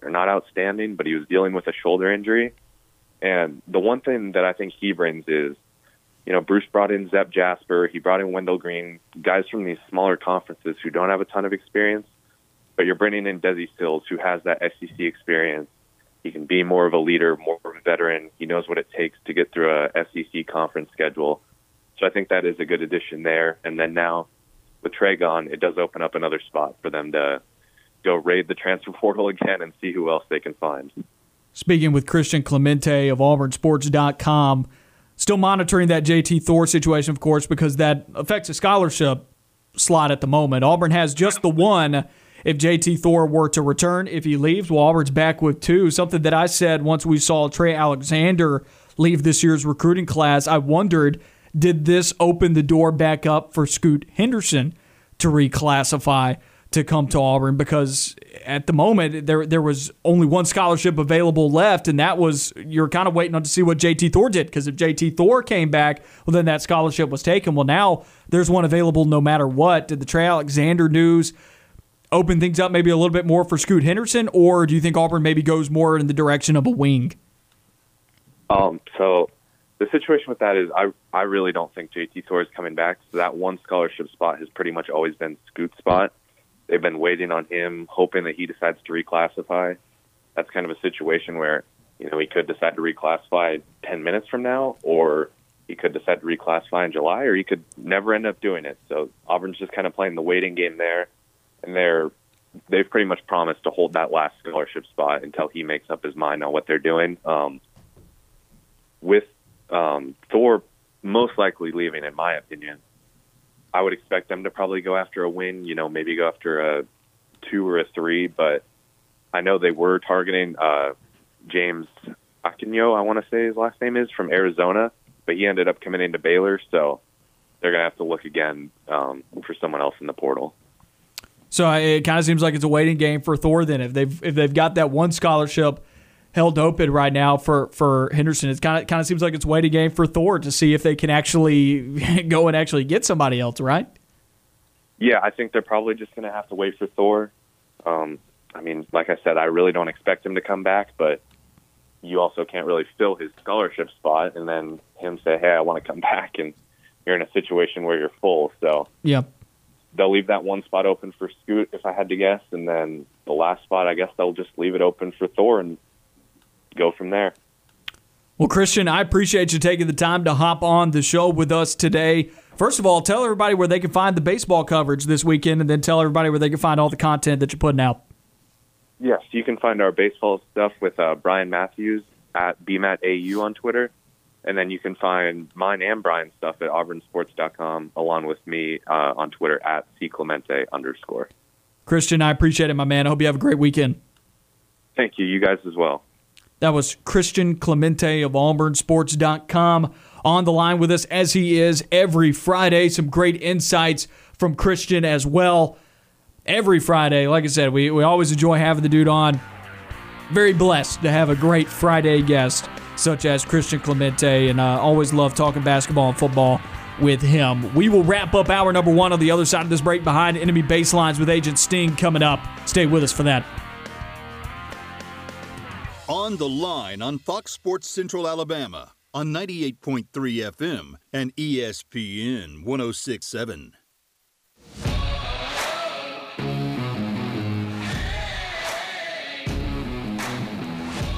they're not outstanding, but he was dealing with a shoulder injury. And the one thing that I think he brings is you know, Bruce brought in Zep Jasper. He brought in Wendell Green, guys from these smaller conferences who don't have a ton of experience. But you're bringing in Desi Sills, who has that SEC experience. He can be more of a leader, more of a veteran. He knows what it takes to get through a SEC conference schedule. So I think that is a good addition there. And then now with Trey gone, it does open up another spot for them to go raid the transfer portal again and see who else they can find. Speaking with Christian Clemente of AuburnSports.com, still monitoring that JT Thor situation, of course, because that affects a scholarship slot at the moment. Auburn has just the one if JT Thor were to return. If he leaves, well, Auburn's back with two. Something that I said once we saw Trey Alexander leave this year's recruiting class, I wondered did this open the door back up for Scoot Henderson to reclassify? To come to Auburn because at the moment there there was only one scholarship available left, and that was you're kind of waiting on to see what JT Thor did because if JT Thor came back, well then that scholarship was taken. Well now there's one available no matter what. Did the Trey Alexander news open things up maybe a little bit more for Scoot Henderson, or do you think Auburn maybe goes more in the direction of a wing? Um, so the situation with that is I I really don't think JT Thor is coming back. So that one scholarship spot has pretty much always been Scoot's spot. They've been waiting on him, hoping that he decides to reclassify. That's kind of a situation where, you know, he could decide to reclassify 10 minutes from now, or he could decide to reclassify in July, or he could never end up doing it. So Auburn's just kind of playing the waiting game there, and they're they've pretty much promised to hold that last scholarship spot until he makes up his mind on what they're doing. Um, with um, Thor most likely leaving, in my opinion, I would expect them to probably go after a win. You know, maybe go after a two or a three. But I know they were targeting uh, James Akinjo. I want to say his last name is from Arizona, but he ended up coming into Baylor. So they're gonna have to look again um, for someone else in the portal. So it kind of seems like it's a waiting game for Thor. Then, if they've if they've got that one scholarship held open right now for for Henderson. It kind of kind of seems like it's waiting game for Thor to see if they can actually go and actually get somebody else, right? Yeah, I think they're probably just going to have to wait for Thor. Um, I mean, like I said, I really don't expect him to come back, but you also can't really fill his scholarship spot and then him say, "Hey, I want to come back," and you're in a situation where you're full. So, yeah, they'll leave that one spot open for Scoot, if I had to guess, and then the last spot, I guess they'll just leave it open for Thor and go from there. Well, Christian, I appreciate you taking the time to hop on the show with us today. First of all, tell everybody where they can find the baseball coverage this weekend, and then tell everybody where they can find all the content that you're putting out. Yes, you can find our baseball stuff with uh, Brian Matthews at BMATAU on Twitter. And then you can find mine and Brian's stuff at auburnsports.com, along with me uh, on Twitter at cclemente underscore. Christian, I appreciate it, my man. I hope you have a great weekend. Thank you. You guys as well. That was Christian Clemente of AuburnSports.com on the line with us as he is every Friday. Some great insights from Christian as well. Every Friday, like I said, we, we always enjoy having the dude on. Very blessed to have a great Friday guest such as Christian Clemente, and uh, always love talking basketball and football with him. We will wrap up hour number one on the other side of this break behind enemy baselines with Agent Sting coming up. Stay with us for that. On the line on Fox Sports Central Alabama on 98.3 FM and ESPN 1067.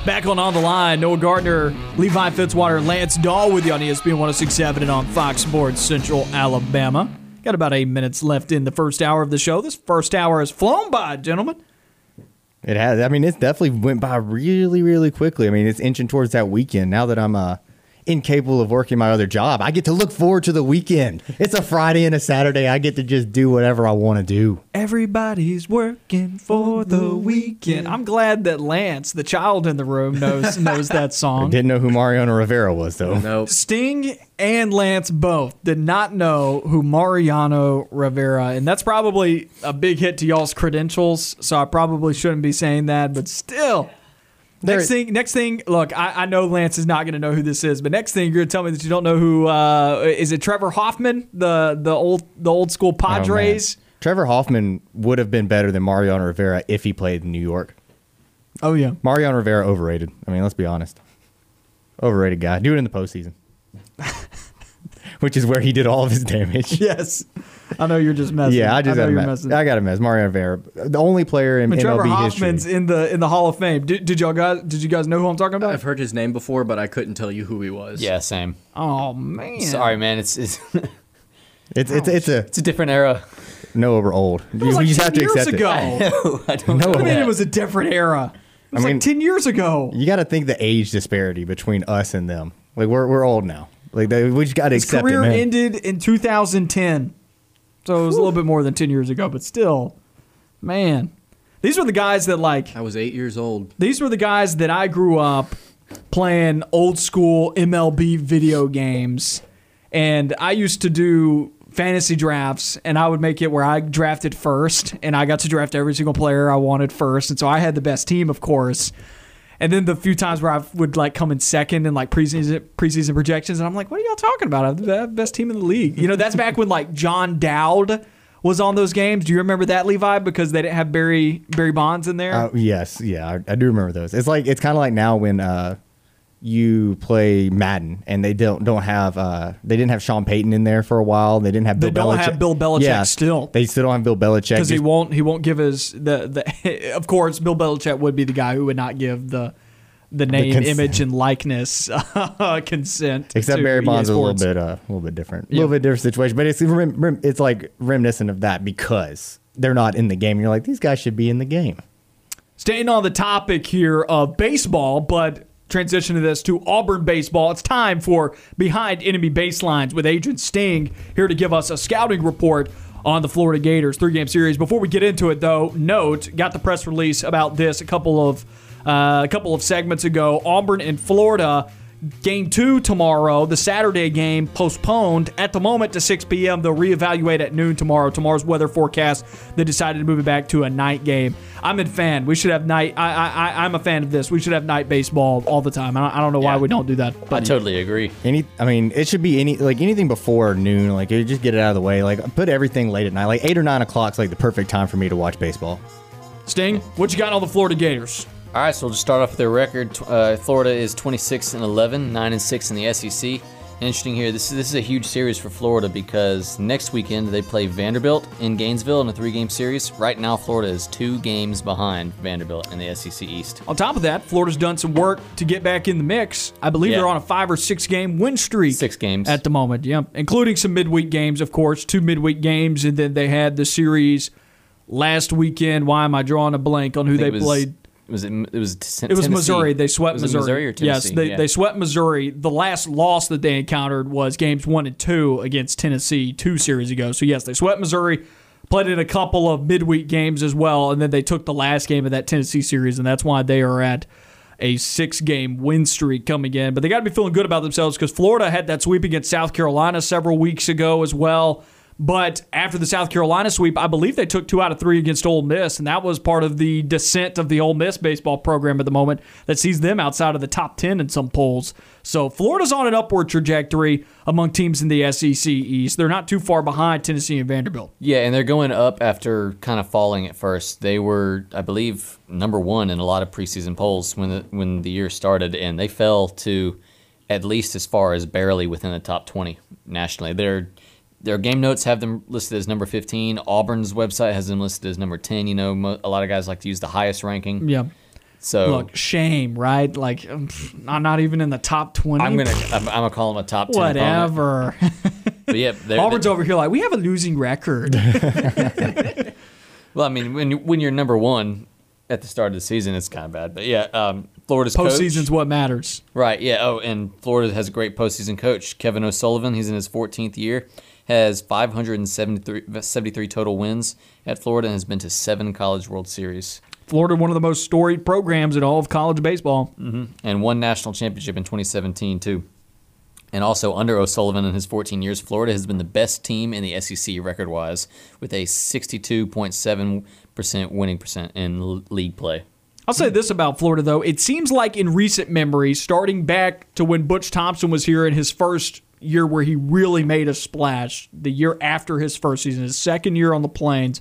Back on On the Line, Noah Gardner, Levi Fitzwater, Lance Dawe with you on ESPN 1067 and on Fox Sports Central Alabama. Got about eight minutes left in the first hour of the show. This first hour has flown by, gentlemen. It has. I mean, it's definitely went by really, really quickly. I mean, it's inching towards that weekend. Now that I'm uh, incapable of working my other job, I get to look forward to the weekend. It's a Friday and a Saturday. I get to just do whatever I want to do. Everybody's working for the weekend. I'm glad that Lance, the child in the room, knows knows that song. I Didn't know who Mariano Rivera was though. Nope. Sting and Lance both did not know who Mariano Rivera, and that's probably a big hit to y'all's credentials. So I probably shouldn't be saying that, but still. Next thing, next thing. Look, I, I know Lance is not going to know who this is, but next thing you're going to tell me that you don't know who uh, is it? Trevor Hoffman, the the old the old school Oh. Padres. Trevor Hoffman would have been better than Mariano Rivera if he played in New York. Oh yeah, Mariano Rivera overrated. I mean, let's be honest. Overrated guy. Do it in the postseason. Which is where he did all of his damage. yes. I know you're just messing. Yeah, I just know got a mess. messing. I got a mess. Mario Rivera, the only player in But Trevor MLB Hoffman's history. in the in the Hall of Fame. Did, did y'all guys did you guys know who I'm talking about? I've heard his name before, but I couldn't tell you who he was. Yeah, same. oh man, Sorry, man. It's it's It's it's it's a it's a different era. no. We're old. It was like you just 10 have to years accept ago. it. I don't No, know I mean, that. it was a different era. It was I mean- like ten years ago. You got to think the age disparity between us and them. Like we're we're old now. Like they, we just got to accept career it, man. ended in 2010, so it was a little bit more than ten years ago. But still, man, these were the guys that like I was eight years old. these were the guys that I grew up playing old school MLB video games. And I used to do fantasy drafts and I would make it where I drafted first and I got to draft every single player I wanted first. And so I had the best team, of course. And then the few times where I would like come in second in like preseason preseason projections, and I'm like, "What are y'all talking about? I'm the best team in the league." You know, that's back when like Jon Dowd was on those games. Do you remember that, Levi? Because they didn't have Barry Barry Bonds in there. Uh, yes, yeah, I, I do remember those. It's like it's kind of like now when uh, you play Madden and they don't don't have uh, they didn't have Sean Payton in there for a while. They didn't have They Bill don't Belichick. have Bill Belichick Yeah, still. They still don't have Bill Belichick because he won't he won't give his the the of course Bill Belichick would be the guy who would not give the the name, cons- image, and likeness uh, consent. Except Barry Bonds is a little bit, uh, a little bit different, a Yeah. little bit different situation. But it's it's like reminiscent of that because they're not in the game. You're like, these guys should be in the game. Staying on the topic here of baseball, but transition to this to Auburn baseball. It's time for Behind Enemy Baselines with Agent Sting here to give us a scouting report on the Florida Gators three game series. Before we get into it, though, note got the press release about this a couple of uh, a couple of segments ago. Auburn and Florida. Game two tomorrow, the Saturday game postponed at the moment to 6 p.m. They'll reevaluate at noon tomorrow. Tomorrow's weather forecast, they decided to move it back to a night game. I'm a fan. We should have night. I, I, I- I'm a fan of this. We should have night baseball all the time. I don't, I don't know why Yeah. we don't do that. I totally agree. Any, I mean, it should be any like anything before noon. Like, you just get it out of the way. Like, put everything late at night. Like eight or nine o'clock is like the perfect time for me to watch baseball. Sting, what you got on the Florida Gators? All right, so we'll just start off with their record. Uh, Florida is 26 and 11, 9 and 6 in the SEC. Interesting here. This is this is a huge series for Florida because next weekend they play Vanderbilt in Gainesville in a three-game series. Right now, Florida is two games behind Vanderbilt in the SEC East. On top of that, Florida's done some work to get back in the mix. I believe Yeah. they're on a five or six game win streak. Six games. at the moment, yeah, including some midweek games, of course, two midweek games, and then they had the series last weekend. Why am I drawing a blank on who they played? Was it? It was. T- It was Tennessee. Missouri. They swept was Missouri. Missouri or Tennessee? Yes, they, Yeah. they swept Missouri. The last loss that they encountered was games one and two against Tennessee two series ago. So yes, they swept Missouri. Played in a couple of midweek games as well, and then they took the last game of that Tennessee series, and that's why they are at a six-game win streak coming in. But they got to be feeling good about themselves because Florida had that sweep against South Carolina several weeks ago as well. But after the South Carolina sweep, I believe they took two out of three against Ole Miss, and that was part of the descent of the Ole Miss baseball program at the moment that sees them outside of the top 10 in some polls. So Florida's on an upward trajectory among teams in the SEC East. They're not too far behind Tennessee and Vanderbilt. Yeah, and they're going up after kind of falling at first. They were, I believe, number one in a lot of preseason polls when the when the year started, and they fell to at least as far as barely within the top twenty nationally. Their their game notes have them listed as number fifteen. Auburn's website has them listed as number ten. You know, mo- a lot of guys like to use the highest ranking. Yeah. So Look, shame, right? Like, um, I'm not even in the top 20. I'm gonna I'm, I'm gonna call them a top ten. Whatever. But yeah, they're, Auburn's over here like, we have a losing record. Well, I mean, when you, when you're number one at the start of the season, it's kind of bad. But yeah, um, Florida's coach- Postseason's what matters. Right, yeah. Oh, and Florida has a great postseason coach, Kevin O'Sullivan. He's in his 14th year, has 573 73 total wins at Florida, and has been to seven College World Series Florida, one of the most storied programs in all of college baseball. Mm-hmm. and one national championship in 2017 too. And also under O'Sullivan in his 14 years, Florida has been the best team in the SEC record-wise, with a 62.7 percent winning percent in l- league play. I'll say this about Florida, though. It seems like in recent memory, starting back to when Butch Thompson was here in his first year where he really made a splash, the year after his first season, his second year on the Plains,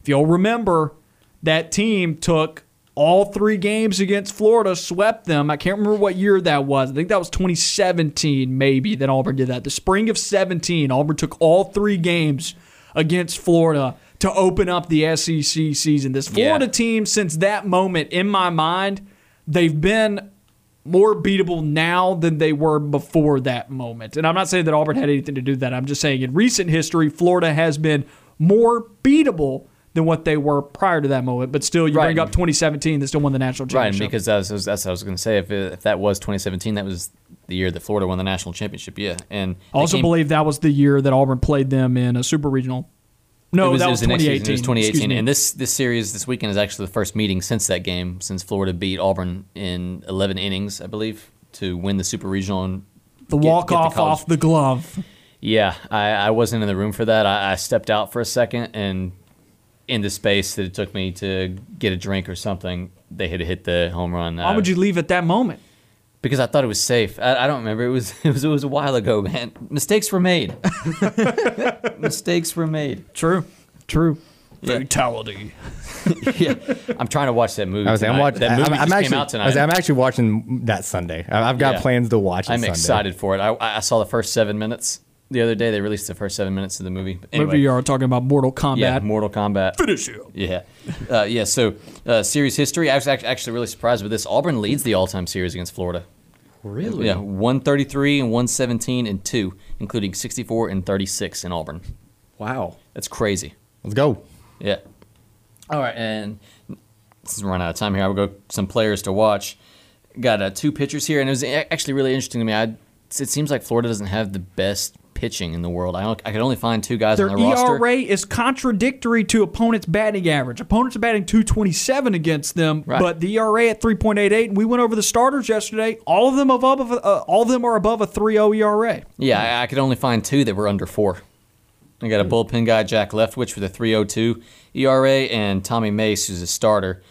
if you'll remember, that team took all three games against Florida, swept them. I can't remember what year that was. I think that was 2017, maybe, that Auburn did that. The spring of 17, Auburn took all three games against Florida to open up the SEC season. This Florida Yeah. team, since that moment, in my mind, they've been more beatable now than they were before that moment. And I'm not saying that Auburn had anything to do with that. I'm just saying in recent history, Florida has been more beatable than what they were prior to that moment. But still, you Right. bring up 2017, they still won the national championship. Right, because that's, that's what I was going to say. If, it, if that was 2017, that was the year that Florida won the national championship. Yeah, and I also came- believe that was the year that Auburn played them in a super regional. No, it was, that it was, the 2018. It was 2018, Excuse me. and this this series this weekend is actually the first meeting since that game, since Florida beat Auburn in 11 innings, I believe, to win the super regional and the get- walk get off college- off the glove. Yeah, I, I wasn't in the room for that. I, I stepped out for a second, and in the space that it took me to get a drink or something, they had hit the home run. Why would you leave at that moment? Because I thought it was safe. I, I don't remember. It was it was it was a while ago, man. Mistakes were made. Mistakes were made. True, true. Yeah. Fatality. yeah, I'm trying to watch that movie. I was saying, I'm tonight. watching. That movie I'm, I'm came actually, out tonight. I'm actually watching that Sunday. I- I've got Yeah. plans to watch it. I'm Sunday. excited for it. I, I saw the first seven minutes the other day. They released the first seven minutes of the movie. But anyway, Movie you are talking about Mortal Kombat. yeah, Mortal Kombat. Finish him. Yeah, uh, yeah. So, uh, series history. I was act- actually really surprised with this. Auburn leads the all-time series against Florida. Really? Yeah, 133 and 117 and two, including 64 and 36 in Auburn. Wow. That's crazy. Let's go. Yeah. All right, and since we're running out of time here, I will go some players to watch. Got uh, two pitchers here, and it was actually really interesting to me. I, it seems like Florida doesn't have the best pitching in the world. I, don't, I could only find two guys Their on the roster. ERA is contradictory to opponents' batting average. Opponents are batting 227 against them, Right. but the ERA at 3.88. And we went over the starters yesterday. All of them above, uh, all of them are above a 3.0 ERA. Yeah, I, I could only find two that were under four. I got a bullpen guy, Jack Leftwich, with a 3.02 ERA, and Tommy Mace, who's a starter,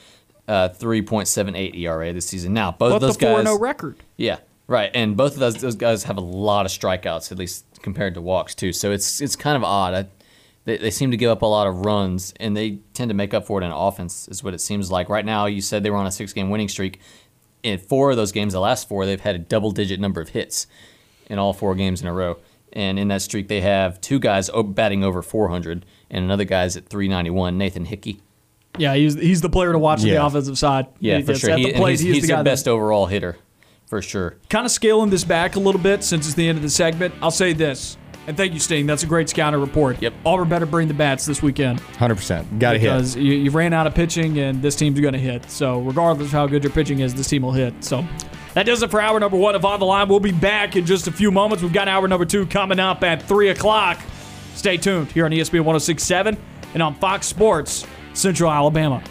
uh, 3.78 ERA this season. Now, both But of those the 4 guys, 0 record. yeah, right, and both of those those guys have a lot of strikeouts, at least compared to walks too. So it's it's kind of odd. I, they, they seem to give up a lot of runs, and they tend to make up for it in offense, is what it seems like. Right now, you said they were on a six game winning streak. In four of those games, the last four, they've had a double digit number of hits in all four games in a row. And in that streak, they have two guys batting over 400, and another guy's at 391, Nathan Hickey. Yeah, he's, he's the player to watch on the offensive side. Yeah, He- for sure. He, the and plate, he's he he's the their best that, overall hitter, for sure. kind of scaling this back a little bit since it's the end of the segment. I'll say this, and thank you, Sting. That's a great scouting report. Yep. Auburn better bring the bats this weekend. 100%. Got to hit. because you, you ran out of pitching and this team's going to hit. So regardless of how good your pitching is, this team will hit. So that does it for hour number one of On the Line. We'll be back in just a few moments. We've got hour number two coming up at 3 o'clock. Stay tuned here on ESPN 1067 and on Fox Sports Central Alabama.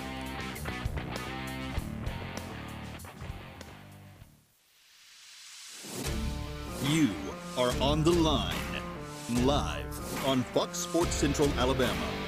You are on the line, live on Fox Sports Central Alabama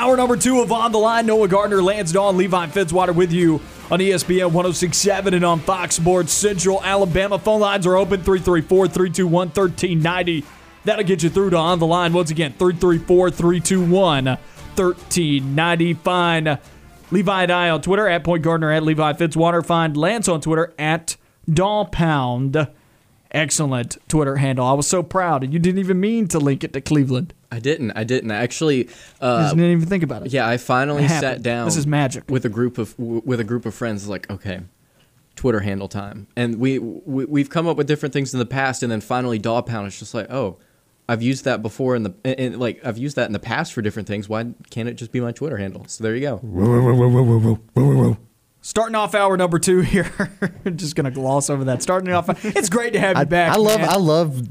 Hour number two of On the Line. Noah Gardner, Lance Dawe, Levi Fitzwater with you on ESPN 1067 and on Fox Sports Central Alabama. Phone lines are open 334 321 1390. That'll get you through to On the Line. Once again, 334 321 1390. Find Levi and I on Twitter at Point Gardner at Levi Fitzwater. Find Lance on Twitter at Doll Pound. Excellent Twitter handle. I was so proud, and you didn't even mean to link it to Cleveland. I didn't. I didn't. I actually. You Uh, just didn't even think about it. yeah, I finally It sat down. This is magic. with a group of with a group of friends. Like, okay, Twitter handle time, and we, we we've come up with different things in the past, and then finally, Daw Pound is just like, oh, I've used that before in the and, and, like I've used that in the past for different things. Why can't it just be my Twitter handle? So there you go. Starting off hour number two here. Just gonna gloss over that. Starting off, it's great to have you I, back. I love, man. I love,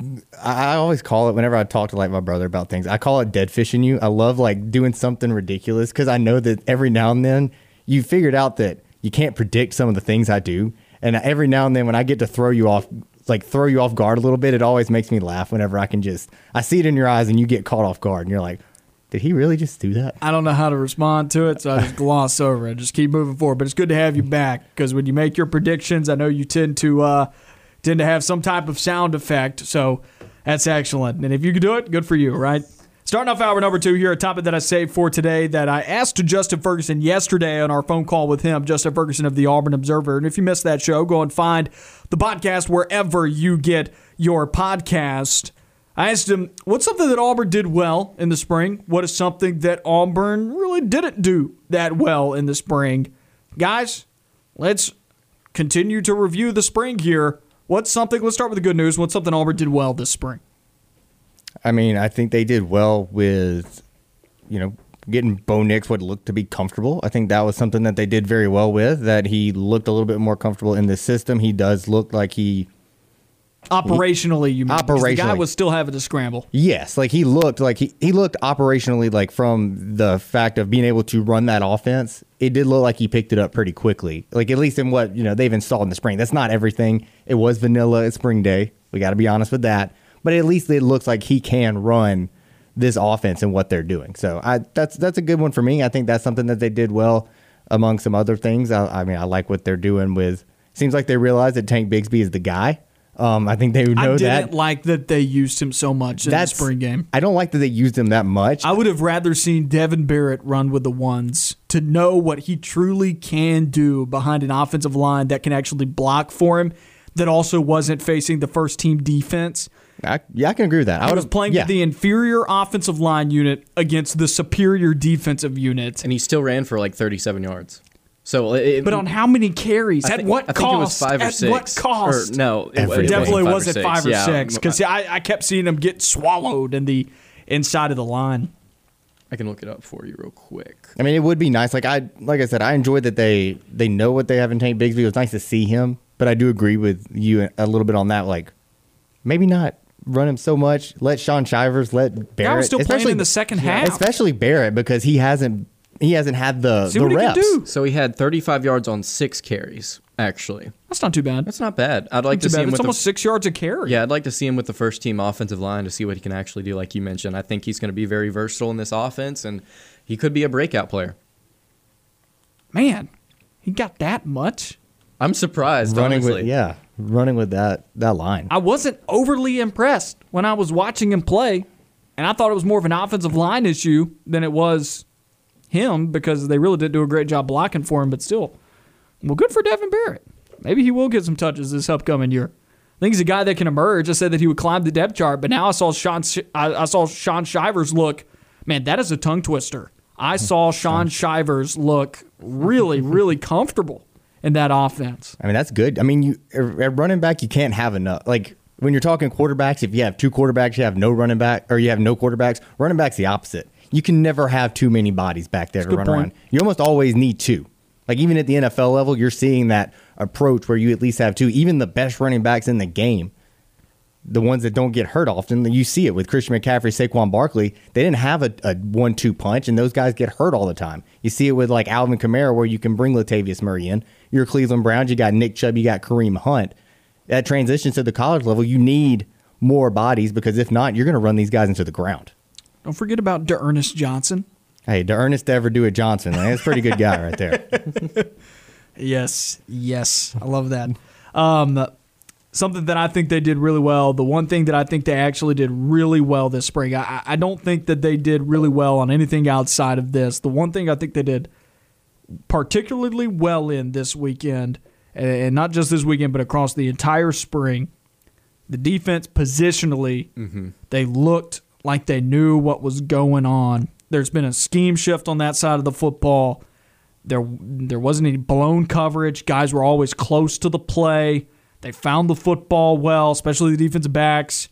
I I always call it whenever I talk to like my brother about things. I call it dead fishing you. I love like doing something ridiculous because I know that every now and then you figured out that you can't predict some of the things I do, and every now and then when I get to throw you off like throw you off guard a little bit. It always makes me laugh whenever I can just I see it in your eyes and you get caught off guard and you're like, did he really just do that? I don't know how to respond to it, so I just gloss over it. Just keep moving forward. But it's good to have you back because when you make your predictions, I know you tend to uh, tend to have some type of sound effect. So that's excellent. And if you can do it, good for you, right? Starting off hour number two here, a topic that I saved for today that I asked to Justin Ferguson yesterday on our phone call with him, Justin Ferguson of the Auburn Observer. And if you missed that show, go and find the podcast wherever you get your podcast. I asked him, what's something that Auburn did well in the spring? What is something that Auburn really didn't do that well in the spring? Guys, let's continue to review the spring here. What's something, let's start with the good news. What's something Auburn did well this spring? I mean, I think they did well with, you know, getting Bo Nix what looked to be comfortable. I think that was something that they did very well with. That he looked a little bit more comfortable in the system. He does look like he, Operationally, you mean? 'Cause The guy Operationally. was still having to scramble. yes, like he looked like he he looked operationally like from the fact of being able to run that offense. It did look like he picked it up pretty quickly. Like at least in what you know they've installed in the spring. That's not everything. It was vanilla at spring day. We got to be honest with that. But at least it looks like he can run this offense and what they're doing. So I that's that's a good one for me. I think that's something that they did well among some other things. I, I mean, I like what they're doing with. Seems like they realize that Tank Bigsby is the guy. Um, I think they know that. I didn't that. like that they used him so much in that's the spring game. I don't like that they used him that much. I would have rather seen Devan Barrett run with the ones to know what he truly can do behind an offensive line that can actually block for him, that also wasn't facing the first team defense. I, yeah, I can agree with that. I I was playing yeah. the inferior offensive line unit against the superior defensive unit. and he still ran for like 37 yards. So, uh, it, But on how many carries? I At think- what I cost? think it was five or At six. what cost? Or, no, it, it definitely five or wasn't six. five or six because I, I kept seeing him get swallowed in the inside of the line. I can look it up for you real quick. I mean, it would be nice. Like I, like I said, I enjoyed that they they know what they have in Tank Bigsby. It was nice to see him, but I do agree with you a little bit on that. Like, maybe not run him so much. Let Shaun Shivers, let Barrett. was still playing especially- in the second half. especially Barrett because he hasn't he hasn't had the See the what he can reps. do. So he had 35 yards on six carries. Actually, That's not too bad. that's not bad. I'd like Not to see bad. him It's with almost the, six yards a carry. yeah. I'd like to see him with the first team offensive line to see what he can actually do. Like you mentioned, I think he's going to be very versatile in this offense, and he could be a breakout player. Man, he got that much. I'm surprised. running honestly. with yeah, running with that that line. I wasn't overly impressed when I was watching him play, and I thought it was more of an offensive line issue than it was him because they really did do a great job blocking for him. But still, well, good for Devan Barrett. Maybe he will get some touches this upcoming year. I think he's a guy that can emerge. I said that he would climb the depth chart, but now I saw Shaun. I, I saw Shaun Shivers look. Man, that is a tongue twister. I hmm. saw Shaun Shivers look really, really comfortable in that offense. I mean, that's good. I mean, you at running back, you can't have enough. Like when you're talking quarterbacks, if you have two quarterbacks, you have no running back, or you have no quarterbacks. Running back's the opposite. You can never have too many bodies back there to run point. around. You almost always need two. Like even at the NFL level, you're seeing that approach where you at least have two. Even the best running backs in the game, the ones that don't get hurt often, you see it with Christian McCaffrey, Saquon Barkley. They didn't have a, a one-two punch, and those guys get hurt all the time. You see it with like Alvin Kamara, where you can bring Latavius Murray in. You're Cleveland Browns, you got Nick Chubb, you got Kareem Hunt. That transitions to the college level, you need more bodies because if not, you're going to run these guys into the ground. Don't forget about D'Ernest Johnson. Hey, D'Ernest Ernest ever do it Johnson, that's a pretty good guy right there. Yes, yes, I love that. Um, something that I think they did really well. The one thing that I think they actually did really well this spring. I, I don't think that they did really well on anything outside of this. The one thing I think they did particularly well in this weekend, and not just this weekend, but across the entire spring, the defense positionally, they looked like they knew what was going on. There's been a scheme shift on that side of the football. There, there wasn't any blown coverage. Guys were always close to the play. They found the football well, especially the defensive backs.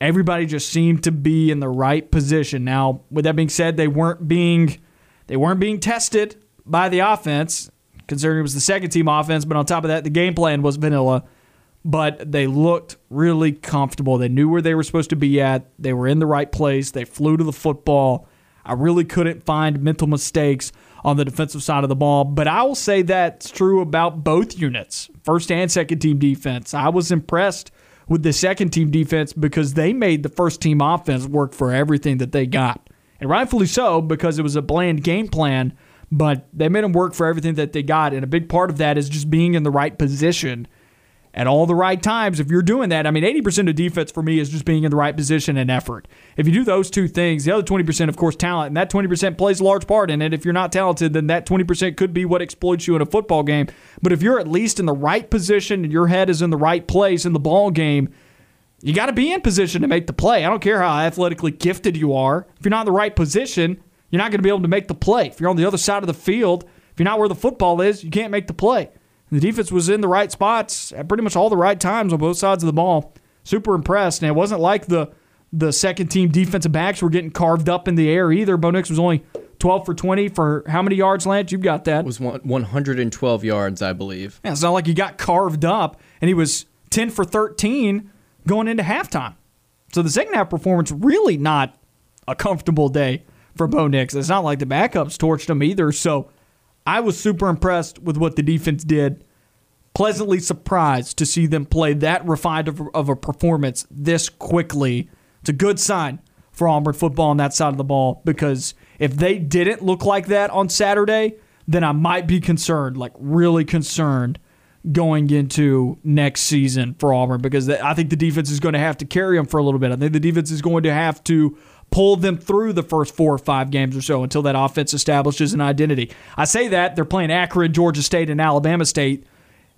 Everybody just seemed to be in the right position. Now, with that being said, they weren't being they weren't being tested by the offense, considering it was the second team offense. But on top of that, the game plan was vanilla. But they looked really comfortable. They knew where they were supposed to be at. They were in the right place. They flew to the football. I really couldn't find mental mistakes on the defensive side of the ball. But I will say that's true about both units, first and second team defense. I was impressed with the second team defense because they made the first team offense work for everything that they got. And rightfully so because it was a bland game plan, but they made them work for everything that they got. And a big part of that is just being in the right position at all the right times. If you're doing that, I mean, 80% of defense for me is just being in the right position and effort. If you do those two things, the other 20%, of course, talent, and that 20% plays a large part in it. If you're not talented, then that 20% could be what exploits you in a football game. But if you're at least in the right position and your head is in the right place in the ball game, you got to be in position to make the play. I don't care how athletically gifted you are. If you're not in the right position, you're not going to be able to make the play. If you're on the other side of the field, if you're not where the football is, you can't make the play. The defense was in the right spots at pretty much all the right times on both sides of the ball. Super impressed. And it wasn't like the the second team defensive backs were getting carved up in the air either. Bo Nix was only 12 for 20 for how many yards, Lance? You've got that. It was 112 yards, I believe. Yeah, it's not like he got carved up, and he was 10 for 13 going into halftime. So the second half performance really not a comfortable day for Bo Nix. It's not like the backups torched him either. So I was super impressed with what the defense did. Pleasantly surprised to see them play that refined of, of a performance this quickly. It's a good sign for Auburn football on that side of the ball because if they didn't look like that on Saturday, then I might be concerned, like really concerned going into next season for Auburn because I think the defense is going to have to carry them for a little bit. I think the defense is going to have to pull them through the first four or five games or so until that offense establishes an identity. I say that they're playing Akron, Georgia State, and Alabama State,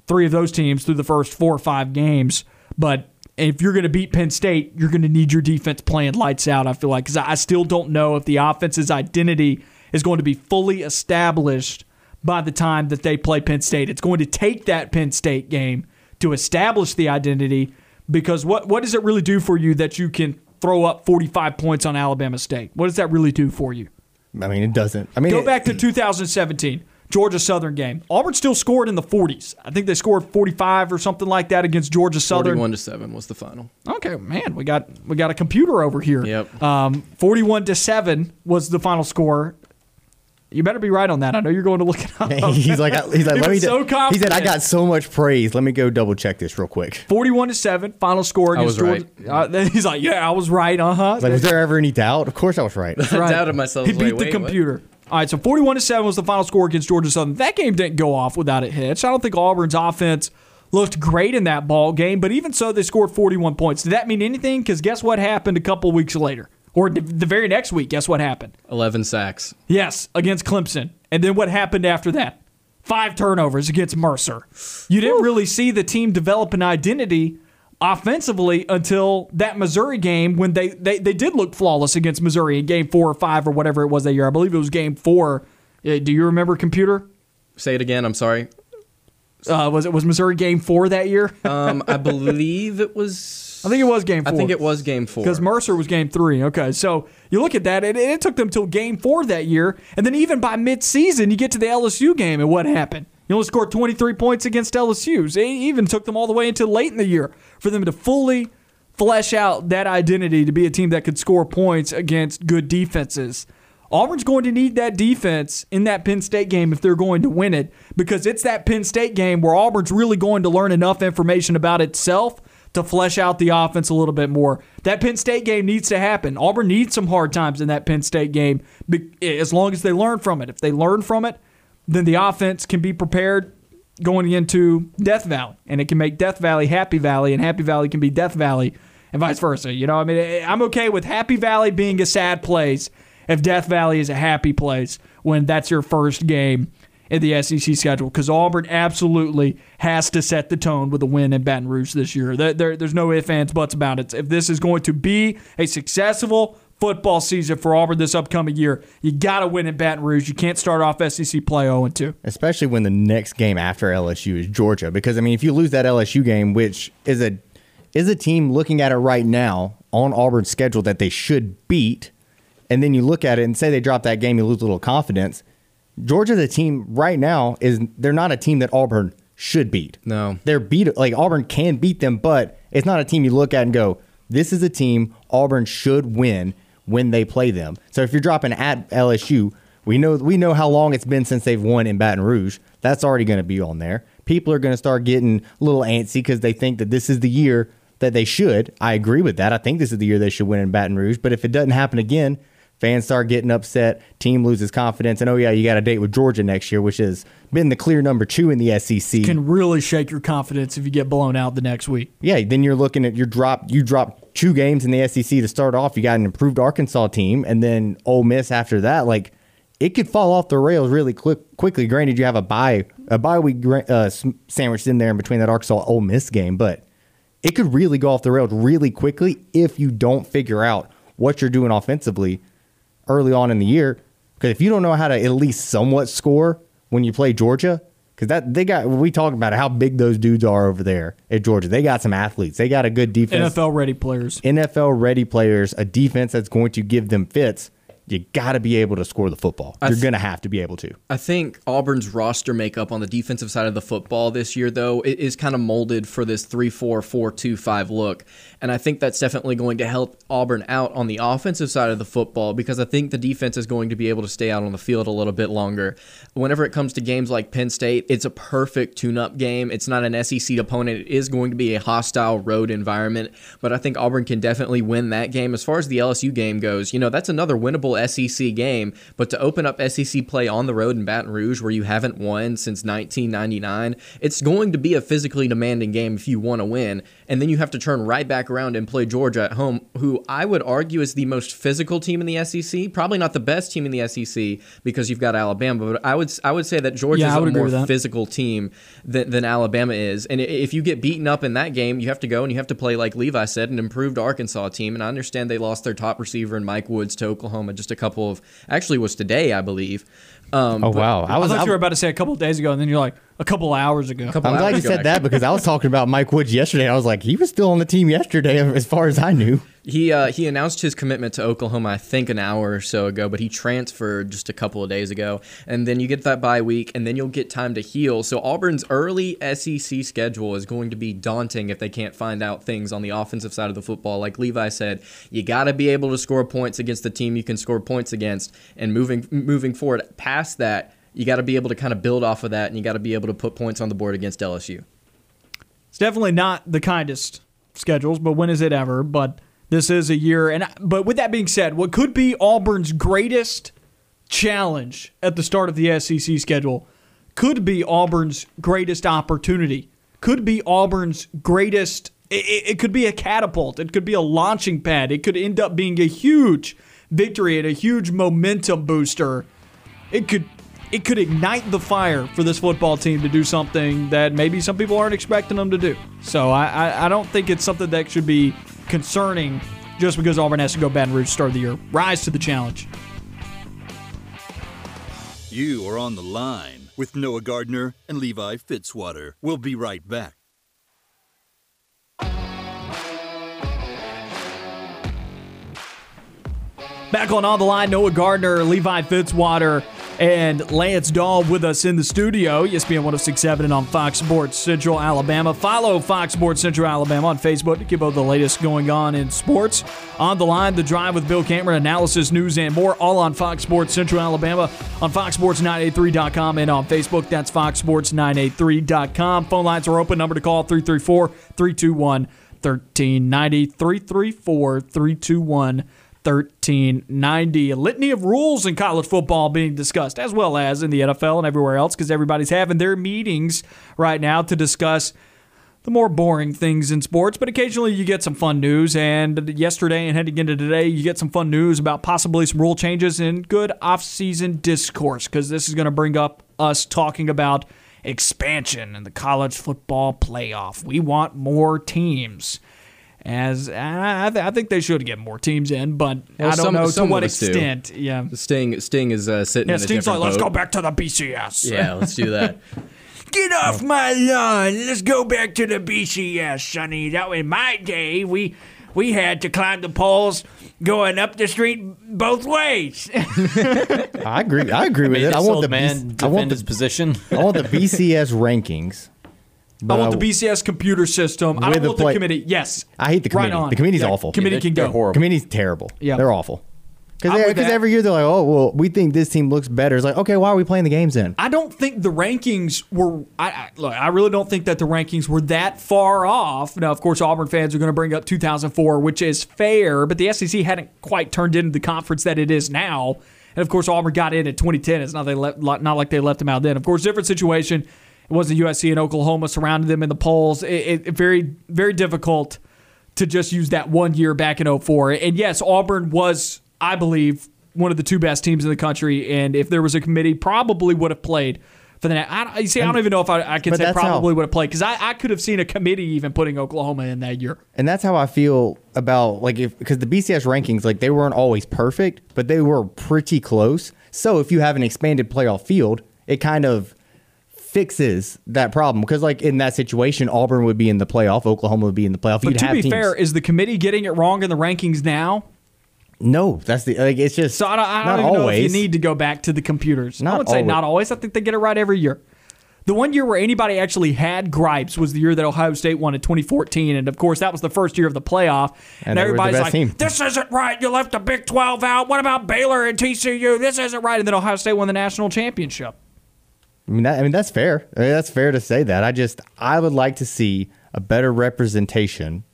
three of those teams through the first four or five games. But if you're going to beat Penn State, you're going to need your defense playing lights out, I feel like, because I still don't know if the offense's identity is going to be fully established by the time that they play Penn State. It's going to take that Penn State game to establish the identity because what, what does it really do for you that you can throw up 45 points on Alabama State? What does that really do for you? I mean, it doesn't. I mean, go it, back to 2017. Georgia Southern game. Auburn still scored in the 40s. I think they scored 45 or something like that against Georgia Southern. 41 to 7 was the final. Okay, man, we got we got a computer over here. Yep. Um, 41 to 7 was the final score. You better be right on that. I know you're going to look it up. he's like, he's like, He let me. was so he said, I got so much praise. Let me go double check this real quick. 41 to 7, final score I against was Georgia. Uh, then he's like, yeah, I was right. Uh huh. Like, was there ever any doubt? Of course, I was right. I doubted myself. He I beat like, the wait, what? computer. All right, so 41 to 7 was the final score against Georgia Southern. That game didn't go off without a hitch. I don't think Auburn's offense looked great in that ball game, but even so, they scored 41 points. Did that mean anything? Because guess what happened a couple weeks later? Or the very next week, guess what happened? 11 sacks. Yes, against Clemson. And then what happened after that? Five turnovers against Mercer. You didn't really see the team develop an identity offensively until that Missouri game when they, they, they did look flawless against Missouri in game four or five or whatever it was that year. I believe it was game four. Uh, Do you remember, computer? Say it again. I'm sorry. Uh, was it was Missouri game four that year? Um, I believe it was. I think it was game four. I think it was game four. Because Mercer was game three. Okay, so you look at that, and it took them till game four that year. And then even by midseason, you get to the LSU game, and what happened? You only scored 23 points against LSU. It even took them all the way into late in the year for them to fully flesh out that identity to be a team that could score points against good defenses. Auburn's going to need that defense in that Penn State game if they're going to win it because it's that Penn State game where Auburn's really going to learn enough information about itself to flesh out the offense a little bit more. That Penn State game needs to happen. Auburn needs some hard times in that Penn State game as long as they learn from it. If they learn from it, then the offense can be prepared going into Death Valley, and it can make Death Valley Happy Valley, and Happy Valley can be Death Valley, and vice versa. You know, I mean, eh, I'm okay with Happy Valley being a sad place if Death Valley is a happy place when that's your first game in the SEC schedule because Auburn absolutely has to set the tone with a win in Baton Rouge this year. There, there- there's no ifs, ands, buts about it. If this is going to be a successful football season for Auburn this upcoming year, you got to win in Baton Rouge. You can't start off SEC play 0 2. especially when the next game after LSU is Georgia. Because I mean, if you lose that LSU game, which is a is a team looking at it right now on Auburn's schedule that they should beat, and then you look at it and say they drop that game, you lose a little confidence. Georgia, the team right now is they're not a team that Auburn should beat. No. they're beat like Auburn can beat them, but it's not a team you look at and go, "This is a team Auburn should win." When they play them, so if you're dropping at LSU, we know we know how long it's been since they've won in Baton Rouge. That's already going to be on there. People are going to start getting a little antsy because they think that this is the year that they should. I agree with that. I think this is the year they should win in Baton Rouge. But if it doesn't happen again, fans start getting upset, team loses confidence, and oh yeah, you got a date with Georgia next year, which has been the clear number two in the SEC. Can really shake your confidence if you get blown out the next week. yeah, then you're looking at your drop. You drop two games in the SEC to start off. You got an improved Arkansas team, and then Ole Miss after that. Like it could fall off the rails really quick, quickly. Granted, you have a bye a bye week uh, sandwiched in there in between that Arkansas Ole Miss game, but it could really go off the rails really quickly if you don't figure out what you're doing offensively early on in the year. Because if you don't know how to at least somewhat score when you play Georgia, because that they got we talk about how big those dudes are over there at Georgia. They got some athletes. They got a good defense. NFL ready players. NFL ready players, a defense that's going to give them fits. You got to be able to score the football. You're going to have to be able to. I think Auburn's roster makeup on the defensive side of the football this year, though, is kind of molded for this 3 4 4 2 5 look. And I think that's definitely going to help Auburn out on the offensive side of the football because I think the defense is going to be able to stay out on the field a little bit longer. Whenever it comes to games like Penn State, it's a perfect tune up game. It's not an SEC opponent, it is going to be a hostile road environment. But I think Auburn can definitely win that game. As far as the LSU game goes, you know, that's another winnable SEC game. But to open up SEC play on the road in Baton Rouge, where you haven't won since 1999, it's going to be a physically demanding game if you want to win. And then you have to turn right back around and play Georgia at home, who I would argue is the most physical team in the SEC. Probably not the best team in the SEC because you've got Alabama, but I would I would say that Georgia is a more physical team than, than Alabama is. And if you get beaten up in that game, you have to go and you have to play, like Levi said, an improved Arkansas team. And I understand they lost their top receiver in Mike Woods to Oklahoma just a couple of, actually was today, I believe. Um, Oh but- wow! I I, was. thought I, you were about to say a couple of days ago, and then you're like a couple hours ago. couple I'm glad you hours ago, said that actually. because I was talking about Mike Woods yesterday. I was like, he was still on the team yesterday, as far as I knew. He uh, he announced his commitment to Oklahoma, I think, an hour or so ago, but he transferred just a couple of days ago. And then you get that bye week, and then you'll get time to heal. So Auburn's early SEC schedule is going to be daunting if they can't find out things on the offensive side of the football. Like Levi said, you got to be able to score points against the team you can score points against. And moving moving forward past that, you got to be able to kind of build off of that, and you got to be able to put points on the board against LSU. It's definitely not the kindest schedules, but when is it ever? But this is a year, and but with that being said, what could be Auburn's greatest challenge at the start of the SEC schedule could be Auburn's greatest opportunity. Could be Auburn's greatest. It, it- could be a catapult. It could be a launching pad. It could end up being a huge victory and a huge momentum booster. It could it could ignite the fire for this football team to do something that maybe some people aren't expecting them to do. So I, I, I don't think it's something that should be concerning just because Auburn has to go Baton Rouge to start of the year. Rise to the challenge. You are on the line with Noah Gardner and Levi Fitzwater. We'll be right back. Back on On the Line, Noah Gardner, Levi Fitzwater, and Lance Dawe with us in the studio. ESPN 1067 and on Fox Sports Central Alabama. Follow Fox Sports Central Alabama on Facebook to keep up the latest going on in sports. On the Line, The Drive with Bill Cameron, analysis, news, and more, all on Fox Sports Central Alabama, on FoxSports983.com, and on Facebook. That's FoxSports983.com. Phone lines are open. Number to call 334 321 1390. 334 321 1390. A litany of rules in college football being discussed, as well as in the NFL and everywhere else, because everybody's having their meetings right now to discuss the more boring things in sports. But occasionally you get some fun news. And yesterday and heading into today, you get some fun news about possibly some rule changes and good off-season discourse, because this is going to bring up us talking about expansion in the college football playoff. We want more teams as I, th- I think they should get more teams in, but Well, I don't some- know to what of us do. extent. Yeah, Sting Sting is uh, sitting yeah. in a Sting's like, different let's go back to the BCS. Yeah, let's do that. Get off my lawn. Let's go back to the BCS, Sonny. That was my day, we we had to climb the poles going up the street both ways. I agree. I agree with Made it. I want the man B- I want defend his the, position. I want the BCS rankings. I but want the BCS computer system. I With don't the want the committee. Yes, I hate the Right committee. on. The committee's Yeah, awful. Committee Yeah, can they're go. horrible. Committee's terrible. Yeah. they're awful. I'm with Because that. every year they're like, oh, well, we think this team looks better. It's like, okay, why are we playing the games then? I don't think the rankings were. I, I look. I really don't think that the rankings were that far off. Now, of course, Auburn fans are going to bring up 2004, which is fair, but the SEC hadn't quite turned into the conference that it is now. And of course, Auburn got in at 2010. It's not they left, not like they left them out then. Of course, different situation. It wasn't USC and Oklahoma surrounded them in the polls. It, it, very very difficult to just use that one year back in 04. And yes, Auburn was, I believe, one of the two best teams in the country. And if there was a committee, probably would have played for the. next. I, you see, I don't even know if I, I can say that's how- probably would have played because I, I could have seen a committee even putting Oklahoma in that year. And that's how I feel about like if because the BCS rankings like they weren't always perfect, but they were pretty close. So if you have an expanded playoff field, it kind of fixes that problem because like in that situation, Auburn would be in the playoff, Oklahoma would be in the playoff. But You'd to be teams- fair, is the committee getting it wrong in the rankings now? no, that's the like it's just So I don't, I don't even know always. if you need to go back to the computers. Not I would say always. not always. I think they get it right every year. The one year where anybody actually had gripes was the year that Ohio State won in 2014, and of course that was the first year of the playoff. And, And everybody's like, team. "This isn't right. You left the Big 12 out. What about Baylor and TCU? This isn't right." And then Ohio State won the national championship. I mean, that, I mean that's fair. I mean, that's fair to say that. I just I would like to see a better representation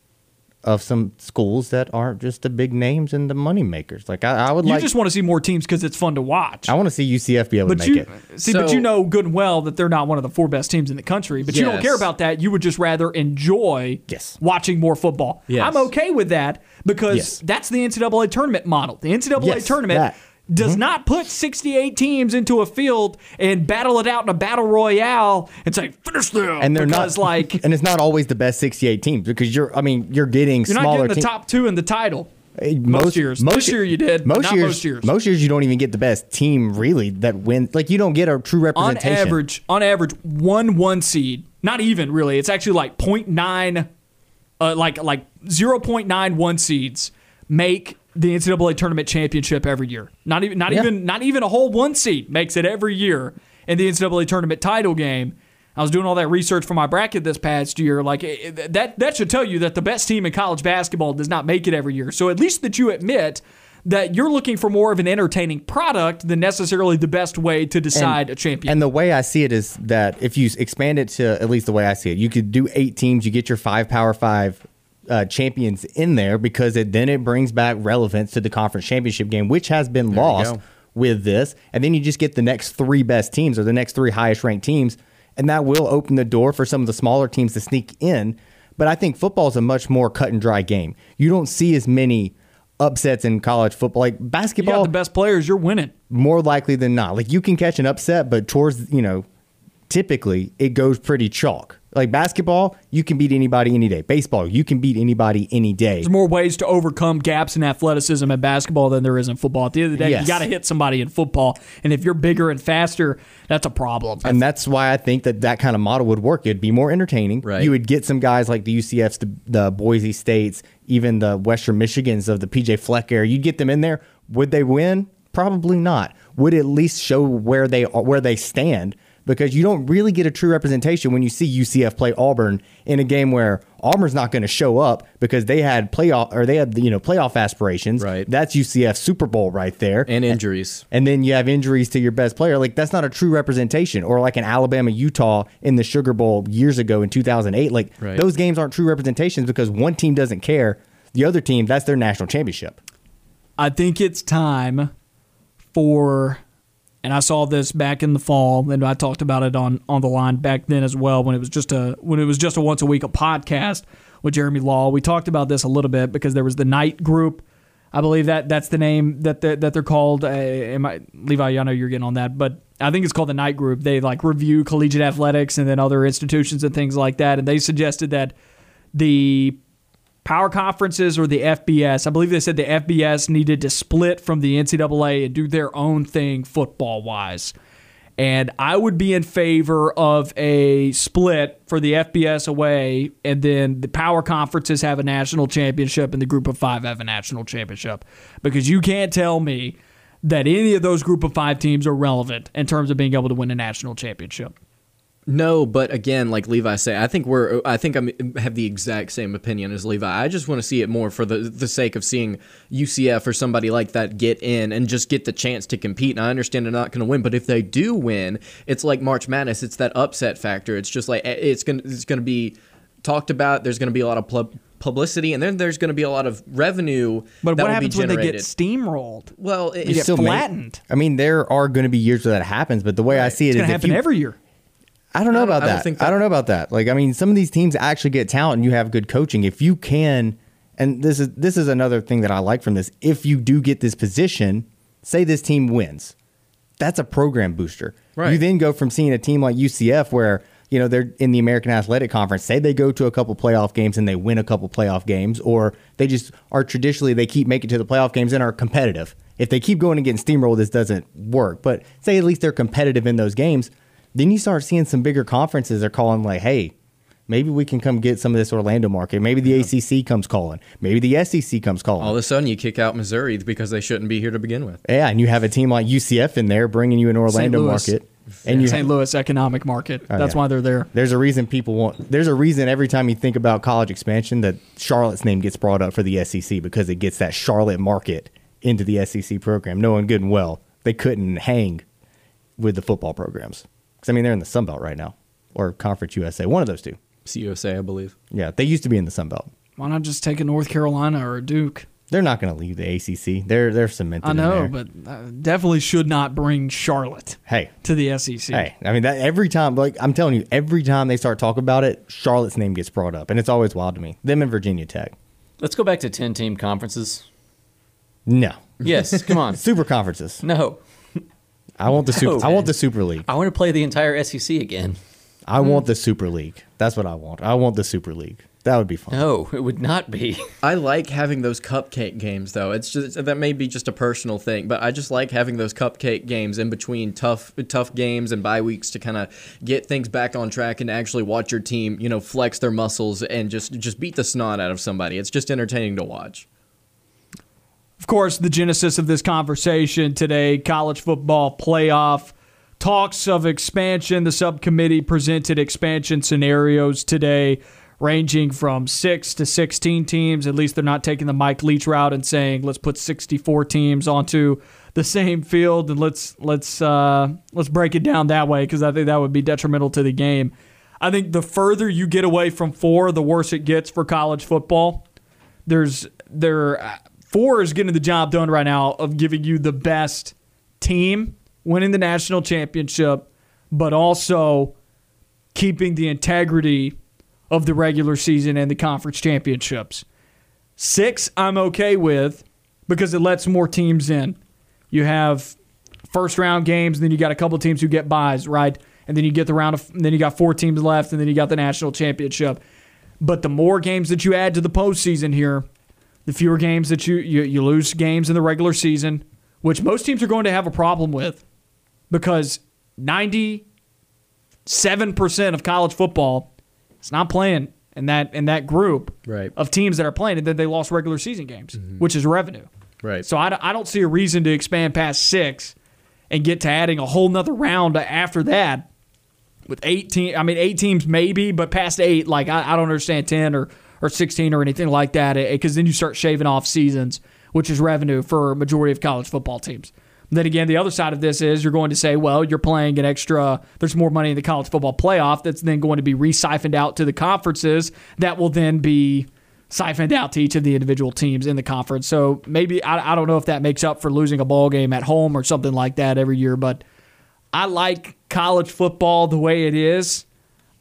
of some schools that aren't just the big names and the money makers. Like I, I would like You like. just want to see more teams because it's fun to watch. I want to see UCF be able But to make you it. see, but you know good and well that they're not one of the four best teams in the country. But you don't care about that. You would just rather enjoy Yes. watching more football. Yes. I'm okay with that because Yes. that's the NCAA tournament model. The NCAA Yes, tournament that. Does Mm-hmm. not put 68 teams into a field and battle it out in a battle royale and say finish them. and they're because not like and it's not always the best 68 teams because you're I mean you're getting you're not smaller getting the top two in the title. Eh, most years. This year you did, Most not years, most years. Most years you don't even get the best team really that wins. Like you don't get a true representation. on average, on average, one one seed, not even really. It's actually like 0.9, uh, like like 0.91 seeds make the NCAA tournament championship every year. Not even not Yeah. even not even a whole one seed makes it every year in the NCAA tournament title game. I was doing all that research for my bracket this past year. Like that that should tell you that the best team in college basketball does not make it every year. So at least that you admit that you're looking for more of an entertaining product than necessarily the best way to decide a champion. And the way I see it is that if you expand it to at least the way I see it, you could do eight teams. You get your five Power Five uh, champions in there because it then it brings back relevance to the conference championship game, which has been you lost with this. And then you just get the next three best teams or the next three highest ranked teams, and that will open the door for some of the smaller teams to sneak in. But I think football is a much more cut and dry game. You don't see as many upsets in college football like you got basketball the best players, you're winning. more likely than not. Like you can catch an upset, but towards you know, typically it goes pretty chalk. Like basketball, you can beat anybody any day. Baseball, you can beat anybody any day. There's more ways to overcome gaps in athleticism in basketball than there is in football. At the end of the day, you got to hit somebody in football, and if you're bigger and faster, that's a problem. And that's why I think that that kind of model would work. It'd be more entertaining. Right. You would get some guys like the UCFs, the, the Boise States, even the Western Michigans of the PJ Fleck era. You'd get them in there. Would they win? Probably not. Would at least show where they are, where they stand because you don't really get a true representation when you see UCF play Auburn in a game where Auburn's not going to show up because they had playoff or they had you know playoff aspirations. Right. That's UCF Super Bowl right there and injuries. and then you have injuries to your best player. Like that's not a true representation. Or like an Alabama Utah in the Sugar Bowl years ago in 2008. Like Right. those games aren't true representations because one team doesn't care. The other team, that's their national championship. I think it's time for, and I saw this back in the fall, and I talked about it on on the line back then as well when it was just a when it was just a once a week a podcast with Jeremy Law. We talked about this a little bit because there was the Knight group. I believe that that's the name that they're, that they're called. Uh, am I, Levi, I know you're getting on that, but I think it's called the Knight group. They like review collegiate athletics and then other institutions and things like that. And they suggested that the power conferences or the FBS. I believe they said the FBS needed to split from the NCAA and do their own thing football wise. And I would be in favor of a split for the FBS away, and then the power conferences have a national championship, and the group of five have a national championship. Because you can't tell me that any of those group of five teams are relevant in terms of being able to win a national championship. No, but again, like Levi said, I think we're I think I have the exact same opinion as Levi. I just want to see it more for the the sake of seeing UCF or somebody like that get in and just get the chance to compete. And I understand they're not going to win, but if they do win, it's like March Madness. It's that upset factor. It's just like it's going to it's going to be talked about. There's going to be a lot of pub- publicity, and then there's going to be a lot of revenue. But that what will happens be when they get steamrolled? Well, it- You it's get still may- flattened. I mean, there are going to be years where that happens, but the way I see it It's is going to if happen you- every year. I don't know I don't- about I that. think I don't know about that. Like, I mean, some of these teams actually get talent, and you have good coaching. If you can, and this is this is another thing that I like from this. If you do get this position, say this team wins, that's a program booster. Right. You then go from seeing a team like UCF where you know they're in the American Athletic Conference. Say they go to a couple playoff games and they win a couple playoff games, or they just are traditionally they keep making it to the playoff games and are competitive. If they keep going and getting steamrolled, this doesn't work. But say at least they're competitive in those games, then you start seeing some bigger conferences are calling like, hey. Maybe we can come get some of this Orlando market. Maybe the ACC comes calling. Maybe the SEC comes calling. all of a sudden you kick out Missouri because they shouldn't be here to begin with. Yeah, and you have a team like UCF in there bringing you an Orlando market, and you St. Louis economic market. Oh, That's yeah. why they're there. There's a reason people want. There's a reason every time you think about college expansion that Charlotte's name gets brought up for the SEC because it gets that Charlotte market into the SEC program, knowing good and well they couldn't hang with the football programs. Because I mean they're in the Sun Belt right now, or Conference USA, one of those two. CUSA, I believe. Yeah, they used to be in the Sun Belt. Why not just take a North Carolina or a Duke? They're not going to leave the ACC. They're they're cemented. I in know, there. but uh, definitely should not bring Charlotte hey, to the SEC. Hey, I mean that every time, like I'm telling you, every time they start talking about it, Charlotte's name gets brought up, and it's always wild to me. Them and Virginia Tech. Let's go back to 10 team conferences. No, Yes, come on. super conferences. No. I want the super. No. I want the Super League. I want to play the entire SEC again. I hmm. want the Super League. That's what I want. I want the Super League. That would be fun. No, it would not be. I like having those cupcake games though. It's just that may be just a personal thing, but I just like having those cupcake games in between tough tough games and bye weeks to kind of get things back on track and actually watch your team, you know, flex their muscles and just just beat the snot out of somebody. It's just entertaining to watch. Of course, the genesis of this conversation today college football playoff talks of expansion. The subcommittee presented expansion scenarios today, ranging from six to 16 teams. At least they're not taking the Mike Leach route and saying, let's put 64 teams onto the same field and let's let's uh, let's break it down that way because I think that would be detrimental to the game. I think the further you get away from four, the worse it gets for college football there's there four is getting the job done right now of giving you the best team winning the national championship but also keeping the integrity of the regular season and the conference championships. Six i'm okay with because it lets more teams in. You have first round games then you got a couple teams who get buys right? And then you get the round of then you got four teams left and then you got the national championship. But the more games that you add to the postseason here, the fewer games that you, you you lose games in the regular season, which most teams are going to have a problem with, because ninety seven percent of college football is not playing in that in that group Right. of teams that are playing, and then they lost regular season games, mm-hmm. which is revenue. Right. So I, don't- I don't see a reason to expand past six and get to adding a whole nother round after that with eight team, I mean eight teams maybe, but past eight, like I, I don't understand ten or or sixteen or anything like that, eh, because then you start shaving off seasons, which is revenue for majority of college football teams. Then again, the other side of this is you're going to say, well, you're playing an extra. There's more money in the college football playoff that's then going to be re-siphoned out to the conferences that will then be siphoned out to each of the individual teams in the conference. So maybe I, I don't know if that makes up for losing a ball game at home or something like that every year, but I like college football the way it is.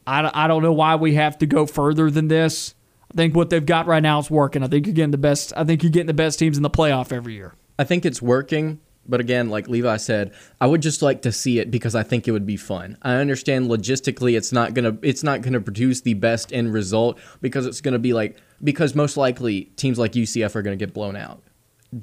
I, I don't know why we have to go further than this. I think what they've got right now is working. I think you're getting the best. I think you're getting the best teams in the playoff every year. I think it's working, but again, like Levi said, I would just like to see it because I think it would be fun. I understand logistically it's not gonna it's not gonna produce the best end result because it's gonna be like because most likely teams like UCF are gonna get blown out.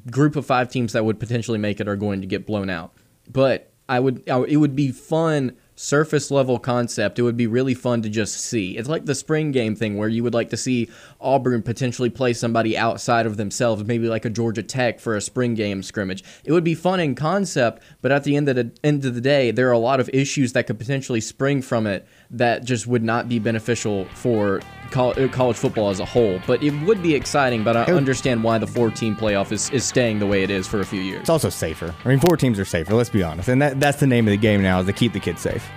Group of five teams that would potentially make it are going to get blown out. But I would I, it would be fun surface level concept, it would be really fun to just see. It's like the spring game thing where you would like to see Auburn potentially play somebody outside of themselves, maybe like a Georgia Tech for a spring game scrimmage. It would be fun in concept, but at the end of the end of the day, there are a lot of issues that could potentially spring from it that just would not be beneficial for uh, college football as a whole. But it would be exciting, but I understand why the four team playoff is, is staying the way it is for a few years. It's also safer. I mean, four teams are safer. Let's be honest, and that, that's the name of the game now is to keep the kids safe.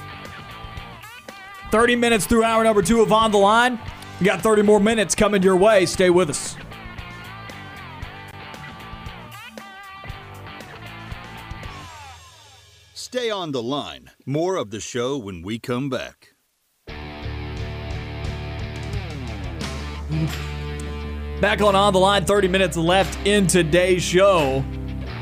30 minutes through hour number two of On the Line. We got 30 more minutes coming your way. Stay with us. Stay on the line. More of the show when we come back. Back on On the Line, 30 minutes left in today's show.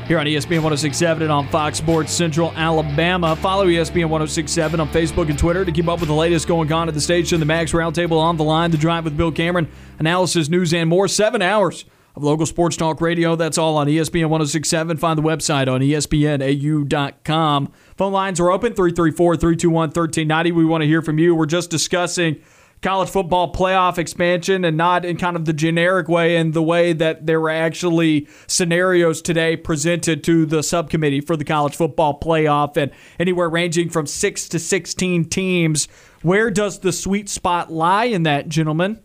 Here on ESPN 1067 and on Fox Sports Central Alabama. Follow ESPN 1067 on Facebook and Twitter to keep up with the latest going on at the station, the Max Roundtable on the line, the drive with Bill Cameron, analysis, news, and more. Seven hours of local sports talk radio. That's all on ESPN 1067. Find the website on ESPNAU.com. Phone lines are open 334 321 1390. We want to hear from you. We're just discussing college football playoff expansion and not in kind of the generic way in the way that there were actually scenarios today presented to the subcommittee for the college football playoff and anywhere ranging from 6 to 16 teams. Where does the sweet spot lie in that gentlemen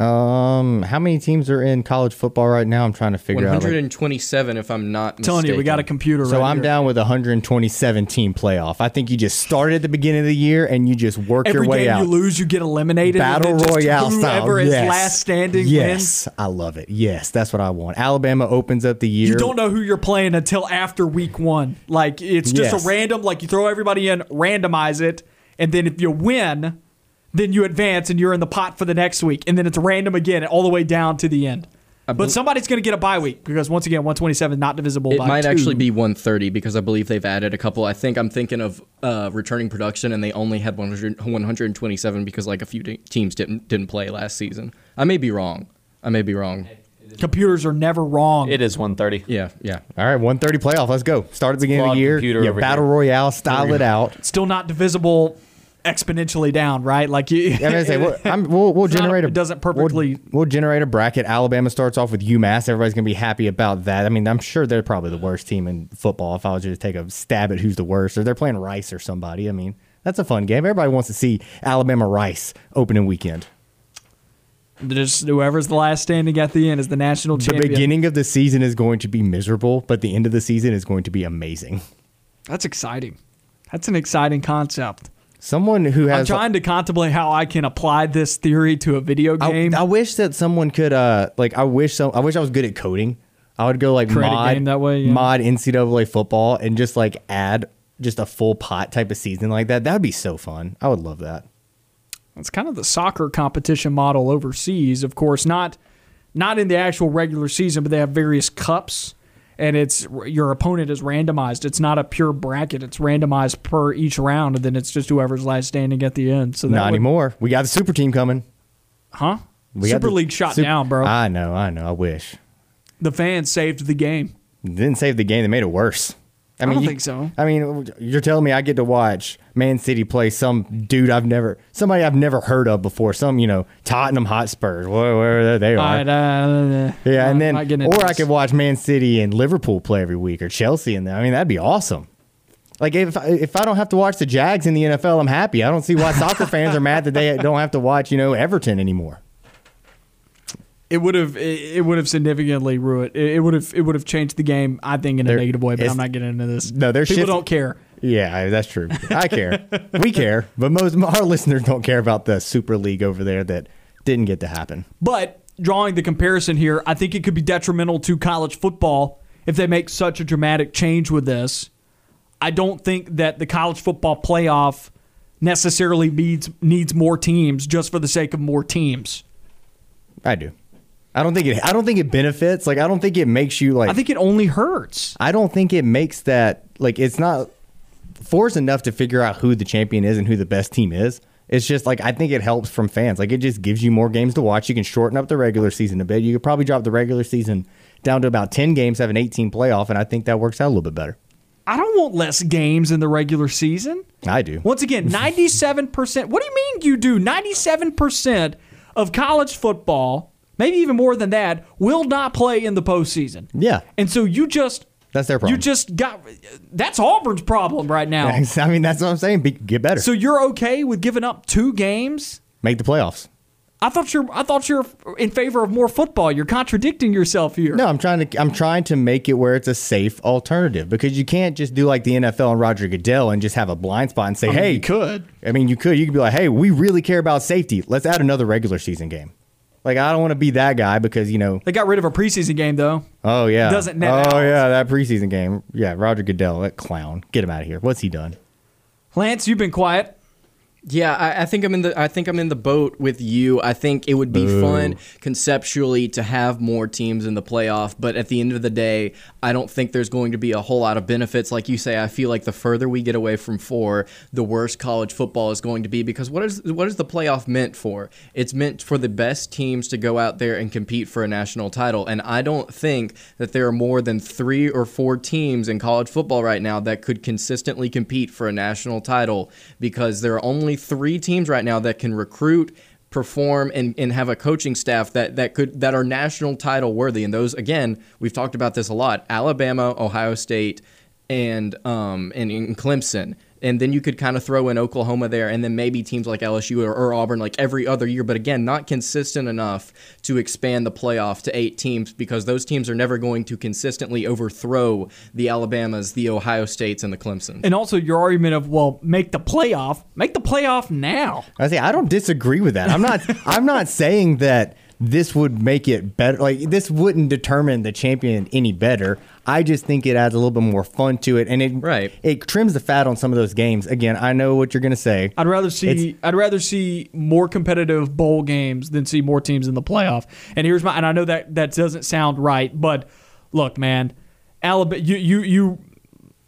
Um, how many teams are in college football right now? I'm trying to figure out. like- 127, if I'm not mistaken. telling you we got a computer so right I'm here. down with 127 team playoff. I think you just start at the beginning of the year and you just work every your way game out. you lose you get eliminated and Battle then just Royale whoever style. is yes. last standing wins Yes, I love it. Yes, that's what I want. Alabama opens up the year. You don't know who you're playing until after week one. Like it's just Yes. a random. Like you throw everybody in, randomize it, and then if you win, then you advance and you're in the pot for the next week, and then it's random again all the way down to the end. But somebody's going to get a bye week because once again, 127 not divisible It by might two. actually be 130 because I believe they've added a couple. I think I'm thinking of uh, returning production, and they only had 100, 127 because like a few te- teams didn't didn't play last season. I may be wrong. I may be wrong. Computers are never wrong. It is 130. Yeah, yeah. All right, 130 playoff. Let's go. Start at the beginning of the year. Yeah, battle here. royale, style it out. Still not divisible exponentially down, right? Like you. I'm gonna say we'll, I'm, we'll, we'll generate a it doesn't we'll- perfectly- We'll, generate a bracket. Alabama starts off with UMass. Everybody's gonna be happy about that. I mean, I'm sure they're probably the worst team in football. If I was to take a stab at who's the worst, or they're playing Rice or somebody. I mean, that's a fun game. Everybody wants to see Alabama Rice opening weekend. Just whoever's the last standing at the end is the national champion. The beginning of the season is going to be miserable, but the end of the season is going to be amazing. That's exciting. That's an exciting concept. Someone who I'm trying to contemplate how I can apply this theory to a video game. I wish that someone could uh like I wish some I wish I was good at coding. I would go like Create mod game that way, yeah. mod NCAA football and just like add just a full pot type of season like that. That would be so fun. I would love that. it's kind of the soccer competition model overseas, of course, not not in the actual regular season, but they have various cups, and it's your opponent is randomized. It's not a pure bracket; it's randomized per each round, and then it's just whoever's last standing at the end. So Not would- anymore. We got the super team coming. huh? We got Super the League shot Sup- down, bro. I know, I know. I wish. the fans saved the game. Didn't save the game, they made it worse. I, don't you- think so. I mean, you're telling me I get to watch Man City play some dude I've never, somebody I've never heard of before, some you know Tottenham Hotspurs, where, where they are. Right, uh, Yeah, I'm and then not getting into or I could watch Man City and Liverpool play every week or Chelsea there. I mean, that'd be awesome. Like if I- if I don't have to watch the Jags in the NFL, I'm happy. I don't see why soccer fans are mad that they don't have to watch you know Everton anymore. It would have it would have significantly ruined it. It would have it would have changed the game. I think in a There- negative way, but I'm not getting into this. No, they're people shifting- don't care. Yeah, that's true. I care. we care, but most our listeners don't care about the Super League over there that didn't get to happen. But drawing the comparison here, I think it could be detrimental to college football if they make such a dramatic change with this. I don't think that the college football playoff necessarily needs needs more teams just for the sake of more teams. I do. I don't think it. I don't think it benefits. Like I don't think it makes you like. I think it only hurts. I don't think it makes that like it's not force enough to figure out who the champion is and who the best team is. It's just like I think it helps from fans. Like it just gives you more games to watch. You can shorten up the regular season a bit. You could probably drop the regular season down to about ten games, have an eighteen playoff, and I think that works out a little bit better. I don't want less games in the regular season. I do. Once again, 97%. What do you mean you do? 97% of college football, maybe even more than that, will not play in the postseason. Yeah. And so you just. That's their problem. You just got. That's Auburn's problem right now. I mean, that's what I'm saying. Be, get better. So you're okay with giving up two games? Make the playoffs. I thought you're. I thought you're in favor of more football. You're contradicting yourself here. No, I'm trying to. I'm trying to make it where it's a safe alternative because you can't just do like the NFL and Roger Goodell and just have a blind spot and say, I mean, "Hey, you could." I mean, you could. You could be like, "Hey, we really care about safety. Let's add another regular season game." Like, I don't want to be that guy because you know. They got rid of a preseason game though. Oh yeah. Doesn't net Oh out. yeah, that preseason game. Yeah, Roger Goodell, that clown. Get him out of here. What's he done? Lance, you've been quiet. Yeah, I, I think I'm in the I think I'm in the boat with you. I think it would be fun conceptually to have more teams in the playoff, but at the end of the day, I don't think there's going to be a whole lot of benefits. Like you say, I feel like the further we get away from four, the worse college football is going to be because what is what is the playoff meant for? It's meant for the best teams to go out there and compete for a national title, and I don't think that there are more than three or four teams in college football right now that could consistently compete for a national title because there are only three teams right now that can recruit perform and, and have a coaching staff that, that could that are national title worthy. And those again we've talked about this a lot alabama ohio state and um and, and clemson and then you could kind of throw in Oklahoma there, and then maybe teams like LSU or, or Auburn like every other year. But again, not consistent enough to expand the playoff to eight teams because those teams are never going to consistently overthrow the Alabamas, the Ohio States, and the Clemson. And also your argument of well, make the playoff, make the playoff now. I say I don't disagree with that. I'm not. I'm not saying that this would make it better. Like this wouldn't determine the champion any better. I just think it adds a little bit more fun to it, and it Right. It trims the fat on some of those games. Again, I know what you're gonna say. I'd rather see It's- I'd rather see more competitive bowl games than see more teams in the playoff. And here's my and I know that that doesn't sound right, but look, man, Alabama, you you you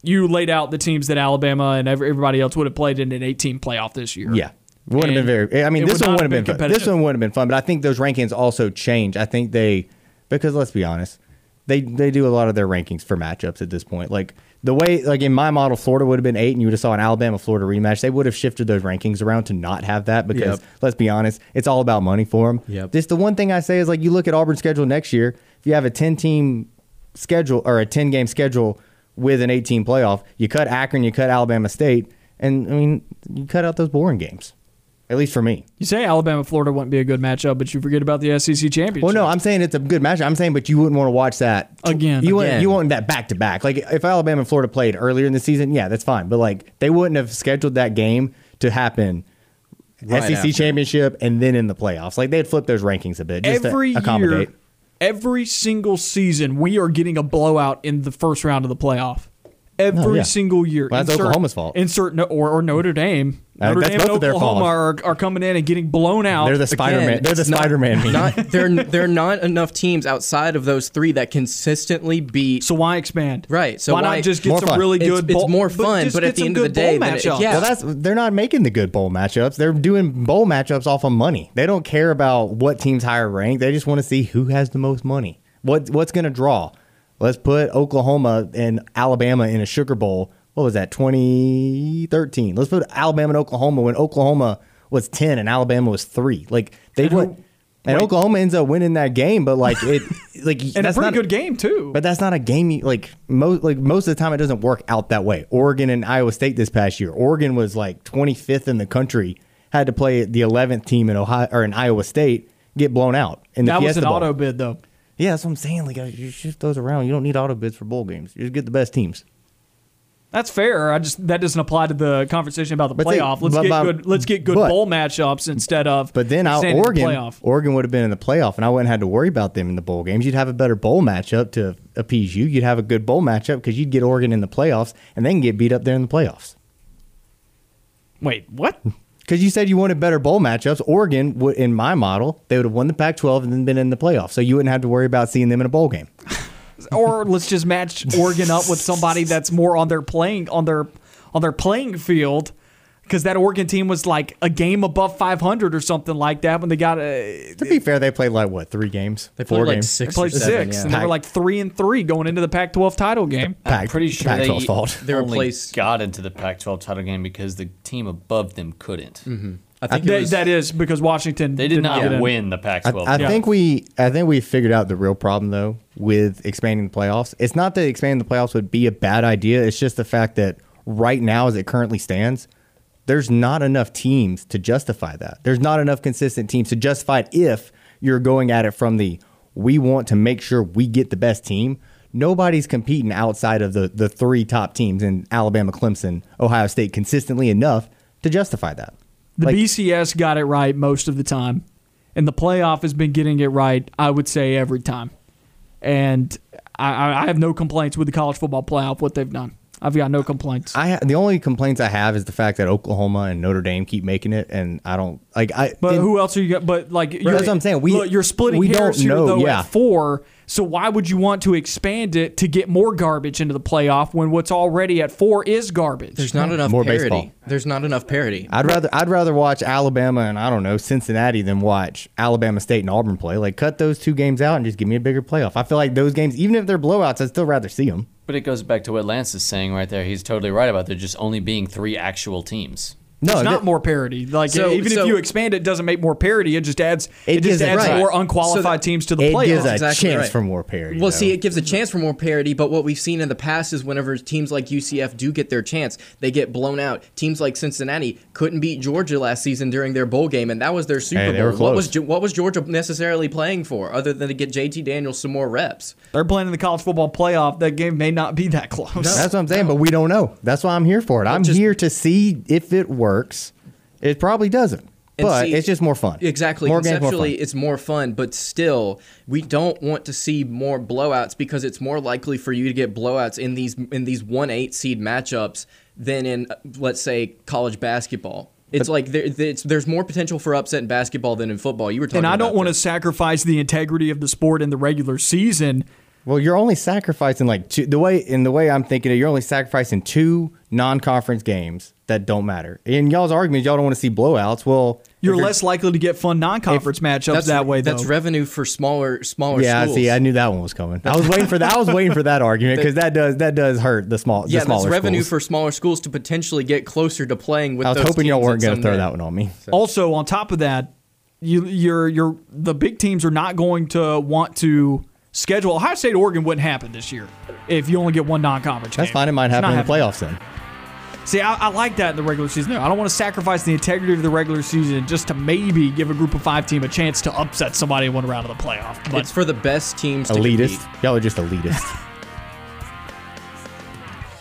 you laid out the teams that Alabama and everybody else would have played in an 18 playoff this year. Yeah. Wouldn't have been very. I mean, it this would one not would have been. fun. competitive. This one would have been fun, but I think those rankings also change. I think they, because let's be honest, they they do a lot of their rankings for matchups at this point. Like the way, like in my model, Florida would have been eight, and you would have saw an Alabama Florida rematch. They would have shifted those rankings around to not have that because Yep. let's be honest, it's all about money for them. Yep. Just the one thing I say is like you look at Auburn's schedule next year. If you have a ten team schedule or a ten game schedule with an eighteen playoff, you cut Akron, you cut Alabama State, and I mean you cut out those boring games. At least for me. You say Alabama Florida wouldn't be a good matchup, but you forget about the SEC championship. Well, no, I'm saying it's a good matchup. I'm saying, but you wouldn't want to watch that Again. You want Again. you want that back to back. Like if Alabama and Florida played earlier in the season, yeah, that's fine. But like they wouldn't have scheduled that game to happen. Right SEC after. championship and then in the playoffs. Like they'd flip those rankings a bit just every to accommodate. year, every single season, we are getting a blowout in the first round of the playoff. Every Oh, yeah. single year. Well, that's Oklahoma's fault. Insert no, or, or Notre Dame. Uh, Notre that's Dame both and their Oklahoma fault. are, are coming in and getting blown out. They're the Spider Man. They're the Spider Man meme. Not there. There are not enough teams outside of those three that consistently beat. so why expand? Right, so why, why- not just get some fun. really good? it's bowl- more fun, just but at the end of the day, it- matchups. yeah. Well, that's they're not making the good bowl matchups. They're doing bowl matchups off of money. They don't care about what team's higher ranked. They just want to see who has the most money. What what's going to draw? Let's put Oklahoma and Alabama in a Sugar Bowl. What was that? 2013. Let's put Alabama and Oklahoma when Oklahoma was 10 and Alabama was 3. Like they And went and wait. Oklahoma ends up winning that game, but like it like and that's a pretty not good game too. but that's not a game you, like most like most of the time it doesn't work out that way. Oregon and Iowa State this past year. Oregon was like 25th in the country, had to play the 11th team in Ohio or in Iowa State, get blown out the that was an Bowl. auto bid though. Yeah, that's what I'm saying. Like uh, you shift those around. You don't need auto bids for bowl games. You just get the best teams. That's fair. I just that doesn't apply to the conversation about the But they- playoff. let's but- get but- good. Let's get good but- bowl matchups instead of. But then out staying in the Oregon, playoff. Oregon would have been in the playoff, and I wouldn't have had to worry about them in the bowl games. You'd have a better bowl matchup to appease you. You'd have a good bowl matchup because you'd get Oregon in the playoffs, and then get beat up there in the playoffs. Wait, what? Because you said you wanted better bowl matchups. Oregon, in my model, they would have won the Pac 12 and then been in the playoffs. So you wouldn't have to worry about seeing them in a bowl game. or let's just match Oregon up with somebody that's more on their playing on their on their playing field because that Oregon team was like a game above 500 or something like that when they got a. To be fair, they played like what three games? They Four like games. six They played or seven, six, yeah. and they were like three and three going into the Pac-12 title game. Pac- pretty sure Pac-12's they- fault. They only replaced. got into the Pac-12 title game because the team above them couldn't. Mm-hmm. I think it That, was, that is because Washington They did not get win the Pac-12. I title. think we I think we figured out the real problem though with expanding the playoffs. It's not that expanding the playoffs would be a bad idea. It's just the fact that right now, as it currently stands, there's not enough teams to justify that. There's not enough consistent teams to justify it if you're going at it from the we want to make sure we get the best team. Nobody's competing outside of the the three top teams in Alabama, Clemson, Ohio State consistently enough to justify that. The Like- BCS got it right most of the time, and the playoff has been getting it right. I would say every time, and I- I, I have no complaints with the college football playoff. What they've done, I've got no complaints. I the only complaints I have is the fact that Oklahoma and Notre Dame keep making it, and I don't like. I But and- who else are you got? But like, you're, that's what I'm saying. We- look, you're splitting we hairs don't here know, though yeah. at four. So why would you want to expand it to get more garbage into the playoff when what's already at four is garbage? There's not enough More parity. baseball. There's not enough parity. I'd rather I'd rather watch Alabama and I don't know Cincinnati than watch Alabama State and Auburn play. Like cut those two games out and just give me a bigger playoff. I feel like those games, even if they're blowouts, I'd still rather see them. But it goes back to what Lance is saying right there. He's totally right about there just only being three actual teams. No, it's not that- more parity. Like So- even so- if you expand it, it doesn't make more parity. It just adds it, It just adds right. more So unqualified that- teams to the it playoff. gives a Exactly chance right. for more parity. Well, though. see, it gives a chance for more parity, but what we've seen in the past is whenever teams like UCF do get their chance, they get blown out. Teams like Cincinnati couldn't beat Georgia last season during their bowl game, and that was their Super Hey, they Bowl. were What was close. What was Georgia necessarily playing for, other than to get JT Daniels some more reps? They're playing in the college football playoff. That game may not be that close. That's what I'm saying, but we don't know. That's why I'm here for it. I'm just- here to see if it works. It probably doesn't, And but see- it's just more fun. Exactly. More games, more Conceptually, fun. it's more fun, but still, we don't want to see more blowouts because it's more likely for you to get blowouts in these in these one eight seed matchups than in let's say college basketball. It's like there, it's, there's more potential for upset in basketball than in football. You were talking about, and I don't want to sacrifice the integrity of the sport in the regular season. Well, you're only sacrificing like two, the way in the way I'm thinking it, you're only sacrificing two non-conference games that don't matter. In y'all's argument, y'all don't want to see blowouts. Well, You're if less likely to get fun non-conference matchups that way, though. That's revenue for smaller smaller yeah. schools. See, I knew that one was coming. I was waiting for that. I was waiting for that argument because that does that does hurt the small. yeah, the smaller that's revenue schools. for smaller schools to potentially get closer to playing with. I was hoping y'all weren't going to throw that one on me. Also, on top of that, you, you're you're the big teams are not going to want to schedule. Ohio State, Oregon wouldn't happen this year if you only get one non-conference. That's game. fine. It might happen in the playoffs then. See, I, I like that in the regular season. I don't want to sacrifice the integrity of the regular season just to maybe give a group of five team a chance to upset somebody in one round of the playoff. But It's for the best teams to Elitist. compete. Y'all are just elitist.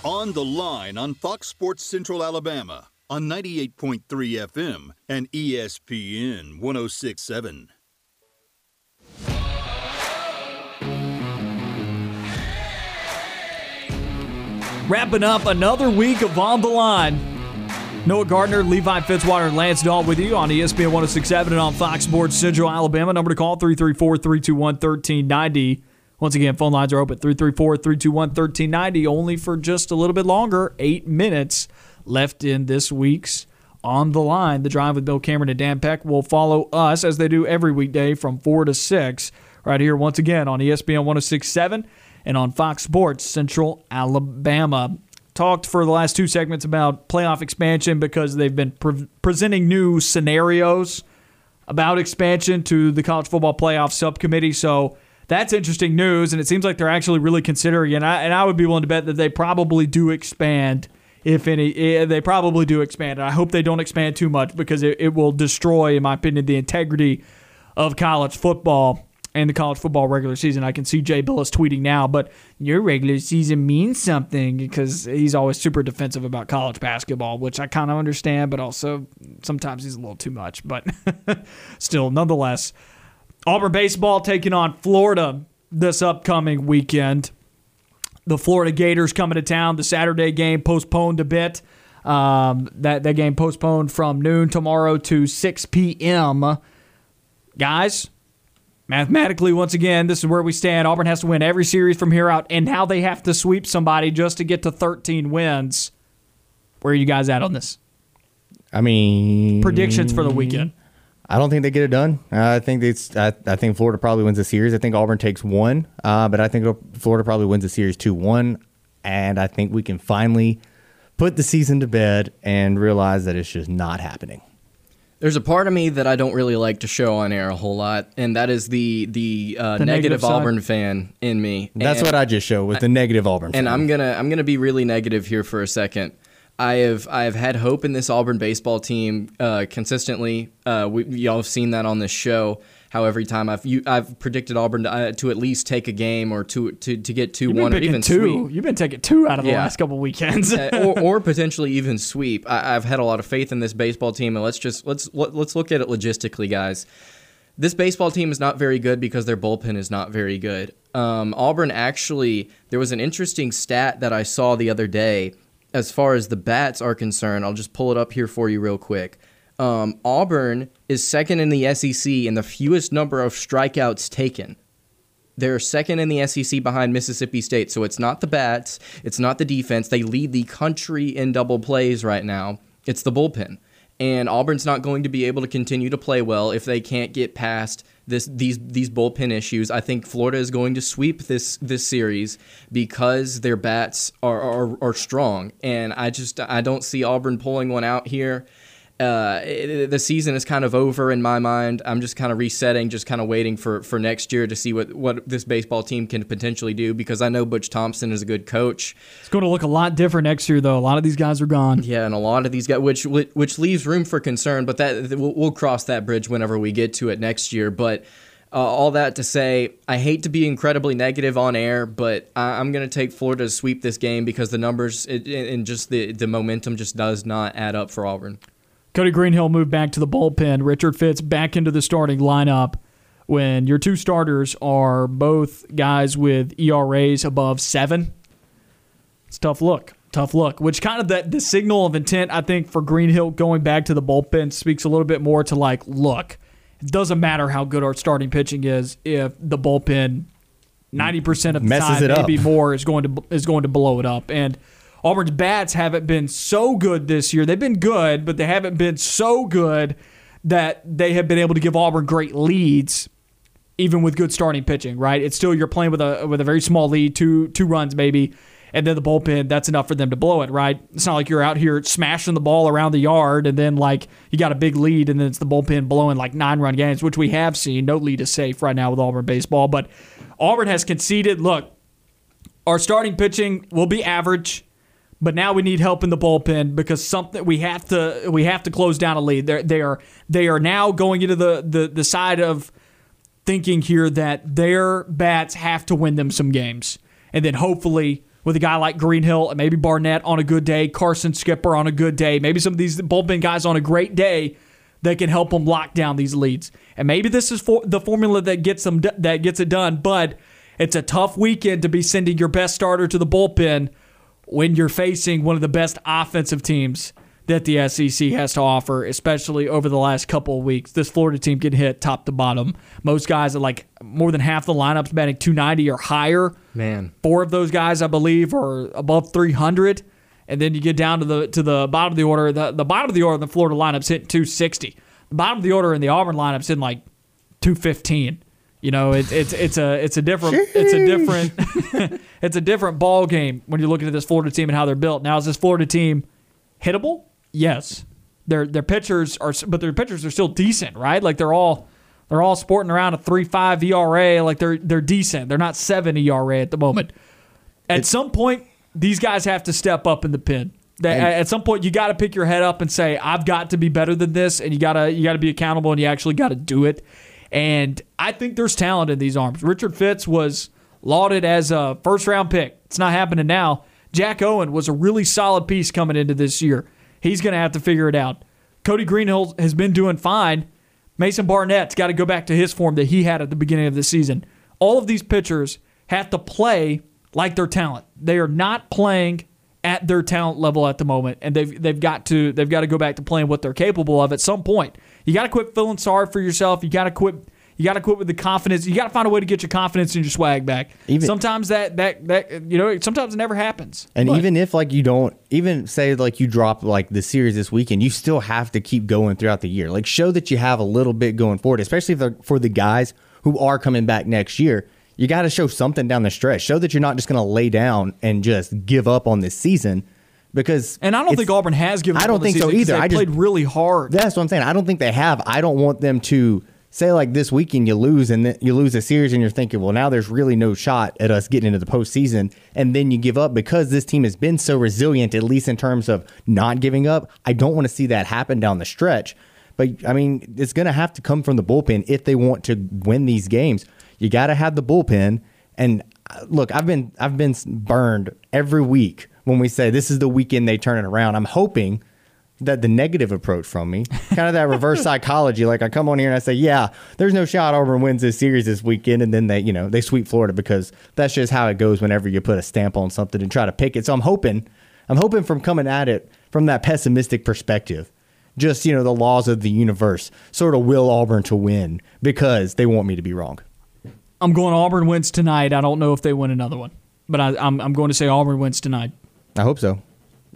On the line on Fox Sports Central Alabama on 98.3 FM and ESPN 1067. Wrapping up another week of On the Line. Noah Gardner, Levi Fitzwater, and Lance Dawe with you on ESPN 1067 and on Fox Sports Central Alabama. Number to call 334 321 1390. Once again, phone lines are open 334 321 1390, only for just a little bit longer. Eight minutes left in this week's On the Line. The drive with Bill Cameron and Dan Peck will follow us as they do every weekday from 4 to 6, right here once again on ESPN 1067 and on Fox Sports Central Alabama. Talked for the last two segments about playoff expansion because they've been pre- presenting new scenarios about expansion to the college football playoff subcommittee. So that's interesting news, and it seems like they're actually really considering. And I, and I would be willing to bet that they probably do expand, if any. eh, They probably do expand. And I hope they don't expand too much because it, it will destroy, in my opinion, the integrity of college football and the college football regular season. I can see Jay Bilas tweeting now, but your regular season means something because he's always super defensive about college basketball, which I kind of understand, but also sometimes he's a little too much. But still, nonetheless, Auburn baseball taking on Florida this upcoming weekend. The Florida Gators coming to town. The Saturday game postponed a bit. Um, that that game postponed from noon tomorrow to 6 p.m. Guys, mathematically, once again, this is where we stand. Auburn has to win every series from here out, and now they have to sweep somebody just to get to 13 wins. Where are you guys at on this? I mean, Predictions for the weekend. I don't think they get it done. I think it's. I, I think Florida probably wins the series. I think Auburn takes one, uh, but I think Florida probably wins the series two one, and I think we can finally put the season to bed and realize that it's just not happening. There's a part of me that I don't really like to show on air a whole lot, and that is the the, uh, The negative negative. Auburn fan in me. That's And- what I just showed with the negative Auburn. and fan. I'm gonna I'm gonna be really negative here for a second. I have I have had hope in this Auburn baseball team uh, consistently. Uh, we, y'all have seen that on this show. How every time I've you, I've predicted Auburn to, uh, to at least take a game or to to, to get two one or even two. sweep. You've been taking two out of the Yeah. last couple weekends. Uh, or, or potentially even sweep. I, I've had a lot of faith in this baseball team, and let's just let's let, let's look at it logistically, guys. This baseball team is not very good because their bullpen is not very good. Um, Auburn actually, there was an interesting stat that I saw the other day as far as the bats are concerned. I'll just pull it up here for you real quick. Um, Auburn is second in the SEC in the fewest number of strikeouts taken. They're second in the SEC behind Mississippi State. So it's not the bats, it's not the defense. They lead the country in double plays right now. It's the bullpen. And Auburn's not going to be able to continue to play well if they can't get past this these these bullpen issues. I think Florida is going to sweep this this series because their bats are are, are strong. And I just I don't see Auburn pulling one out here uh, it, the season is kind of over in my mind. I'm just kind of resetting, just kind of waiting for, for next year to see what, what this baseball team can potentially do because I know Butch Thompson is a good coach. it's going to look a lot different next year, though. A lot of these guys are gone. Yeah, and a lot of these guys, which which leaves room for concern, but that we'll, we'll cross that bridge whenever we get to it next year. But uh, all that to say, I hate to be incredibly negative on air, but I, I'm going to take Florida to sweep this game because the numbers it, and just the the momentum just does not add up for Auburn. Cody Greenhill moved back to the bullpen. Richard Fitts back into the starting lineup when your two starters are both guys with ERAs above seven. It's a tough look. Tough look. Which kind of that the signal of intent, I think, for Greenhill going back to the bullpen speaks a little bit more to like, look, it doesn't matter how good our starting pitching is if the bullpen ninety percent of the Messes time, it up. maybe more, is going to is going to blow it up. And Auburn's bats haven't been so good this year. They've been good, but they haven't been so good that they have been able to give Auburn great leads, even with good starting pitching. Right? It's still you're playing with a with a very small lead, two two runs maybe, and then the bullpen that's enough for them to blow it. Right? It's not like you're out here smashing the ball around the yard and then like you got a big lead and then it's the bullpen blowing like nine run games, which we have seen. No lead is safe right now with Auburn baseball, but Auburn has conceded. Look, our starting pitching will be average, but now we need help in the bullpen because something we have to we have to close down a lead. They're, they are they are now going into the, the the side of thinking here that their bats have to win them some games, and then hopefully with a guy like Greenhill and maybe Barnett on a good day, Carson Skipper on a good day, maybe some of these bullpen guys on a great day that can help them lock down these leads. And maybe this is for the formula that gets them that gets it done, but it's a tough weekend to be sending your best starter to the bullpen when you're facing one of the best offensive teams that the SEC has to offer, especially over the last couple of weeks. This Florida team can hit top to bottom. Most guys are like more than half the lineups batting 290 or higher. Man, Four of those guys, I believe, are above 300. And then you get down to the to the bottom of the order. The, the bottom of the order in the Florida lineups hit 260. The bottom of the order in the Auburn lineups in like 215. You know, it, it's it's a it's a different it's a different it's a different ball game when you're looking at this Florida team and how they're built. Now, is this Florida team hittable? Yes. Their their pitchers are, but their pitchers are still decent, right? Like they're all they're all sporting around a three five ERA. Like they're they're decent. They're not seven ERA at the moment. At some point, these guys have to step up in the pin. They, at some point, you got to pick your head up and say, "I've got to be better than this," and you gotta you gotta be accountable, and you actually got to do it. And I think there's talent in these arms. Richard Fitts was lauded as a first round pick. It's not happening now. Jack Owen was a really solid piece coming into this year. He's going to have to figure it out. Cody Greenhill has been doing fine. Mason Barnett's got to go back to his form that he had at the beginning of the season. All of these pitchers have to play like their talent. They are not playing at their talent level at the moment, and they've they've got to they've got to go back to playing what they're capable of at some point. You got to quit feeling sorry for yourself. You got to quit. You got to quit with the confidence. You got to find a way to get your confidence and your swag back. Even- sometimes that that that you know sometimes it never happens. And But- even if like you don't even say like you drop like the series this weekend, you still have to keep going throughout the year. Like show that you have a little bit going forward, especially for, for the guys who are coming back next year. You got to show something down the stretch. Show that you're not just going to lay down and just give up on this season because and I don't think Auburn has given. I don't think so either. They I just- played really hard. That's what I'm saying. I don't think they have. I don't want them to say like this weekend you lose and then you lose a series and you're thinking, well, now there's really no shot at us getting into the postseason, and then you give up because this team has been so resilient, at least in terms of not giving up. I don't want to see that happen down the stretch. But I mean, it's going to have to come from the bullpen if they want to win these games. You got to have the bullpen. And uh, look, I've been I've been burned every week when we say this is the weekend they turn it around. I'm hoping that the negative approach from me, kind of that reverse psychology. Like I come on here and I say, yeah, there's no shot Auburn wins this series this weekend, and then they, you know, they sweep Florida because that's just how it goes whenever you put a stamp on something and try to pick it. So I'm hoping, I'm hoping from coming at it from that pessimistic perspective, just you know the laws of the universe sort of will Auburn to win because they want me to be wrong. I'm going Auburn wins tonight. I don't know if they win another one, but I, I'm I'm going to say Auburn wins tonight. I hope so.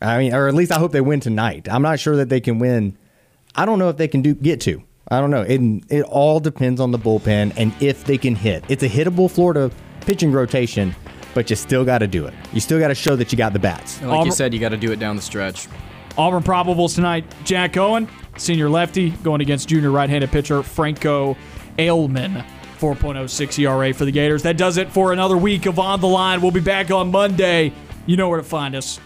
I mean, or at least I hope they win tonight. I'm not sure that they can win. I don't know if they can do get to. I don't know. It it all depends on the bullpen and if they can hit. It's a hittable Florida pitching rotation, but you still got to do it. You still got to show that you got the bats. And like Auburn- you said, you got to do it down the stretch. Auburn probables tonight. Jack Owen, senior lefty, going against junior right-handed pitcher Franco Aleman. 4.06 ERA for the Gators. That does it for another week of On the Line. We'll be back on Monday. You know where to find us.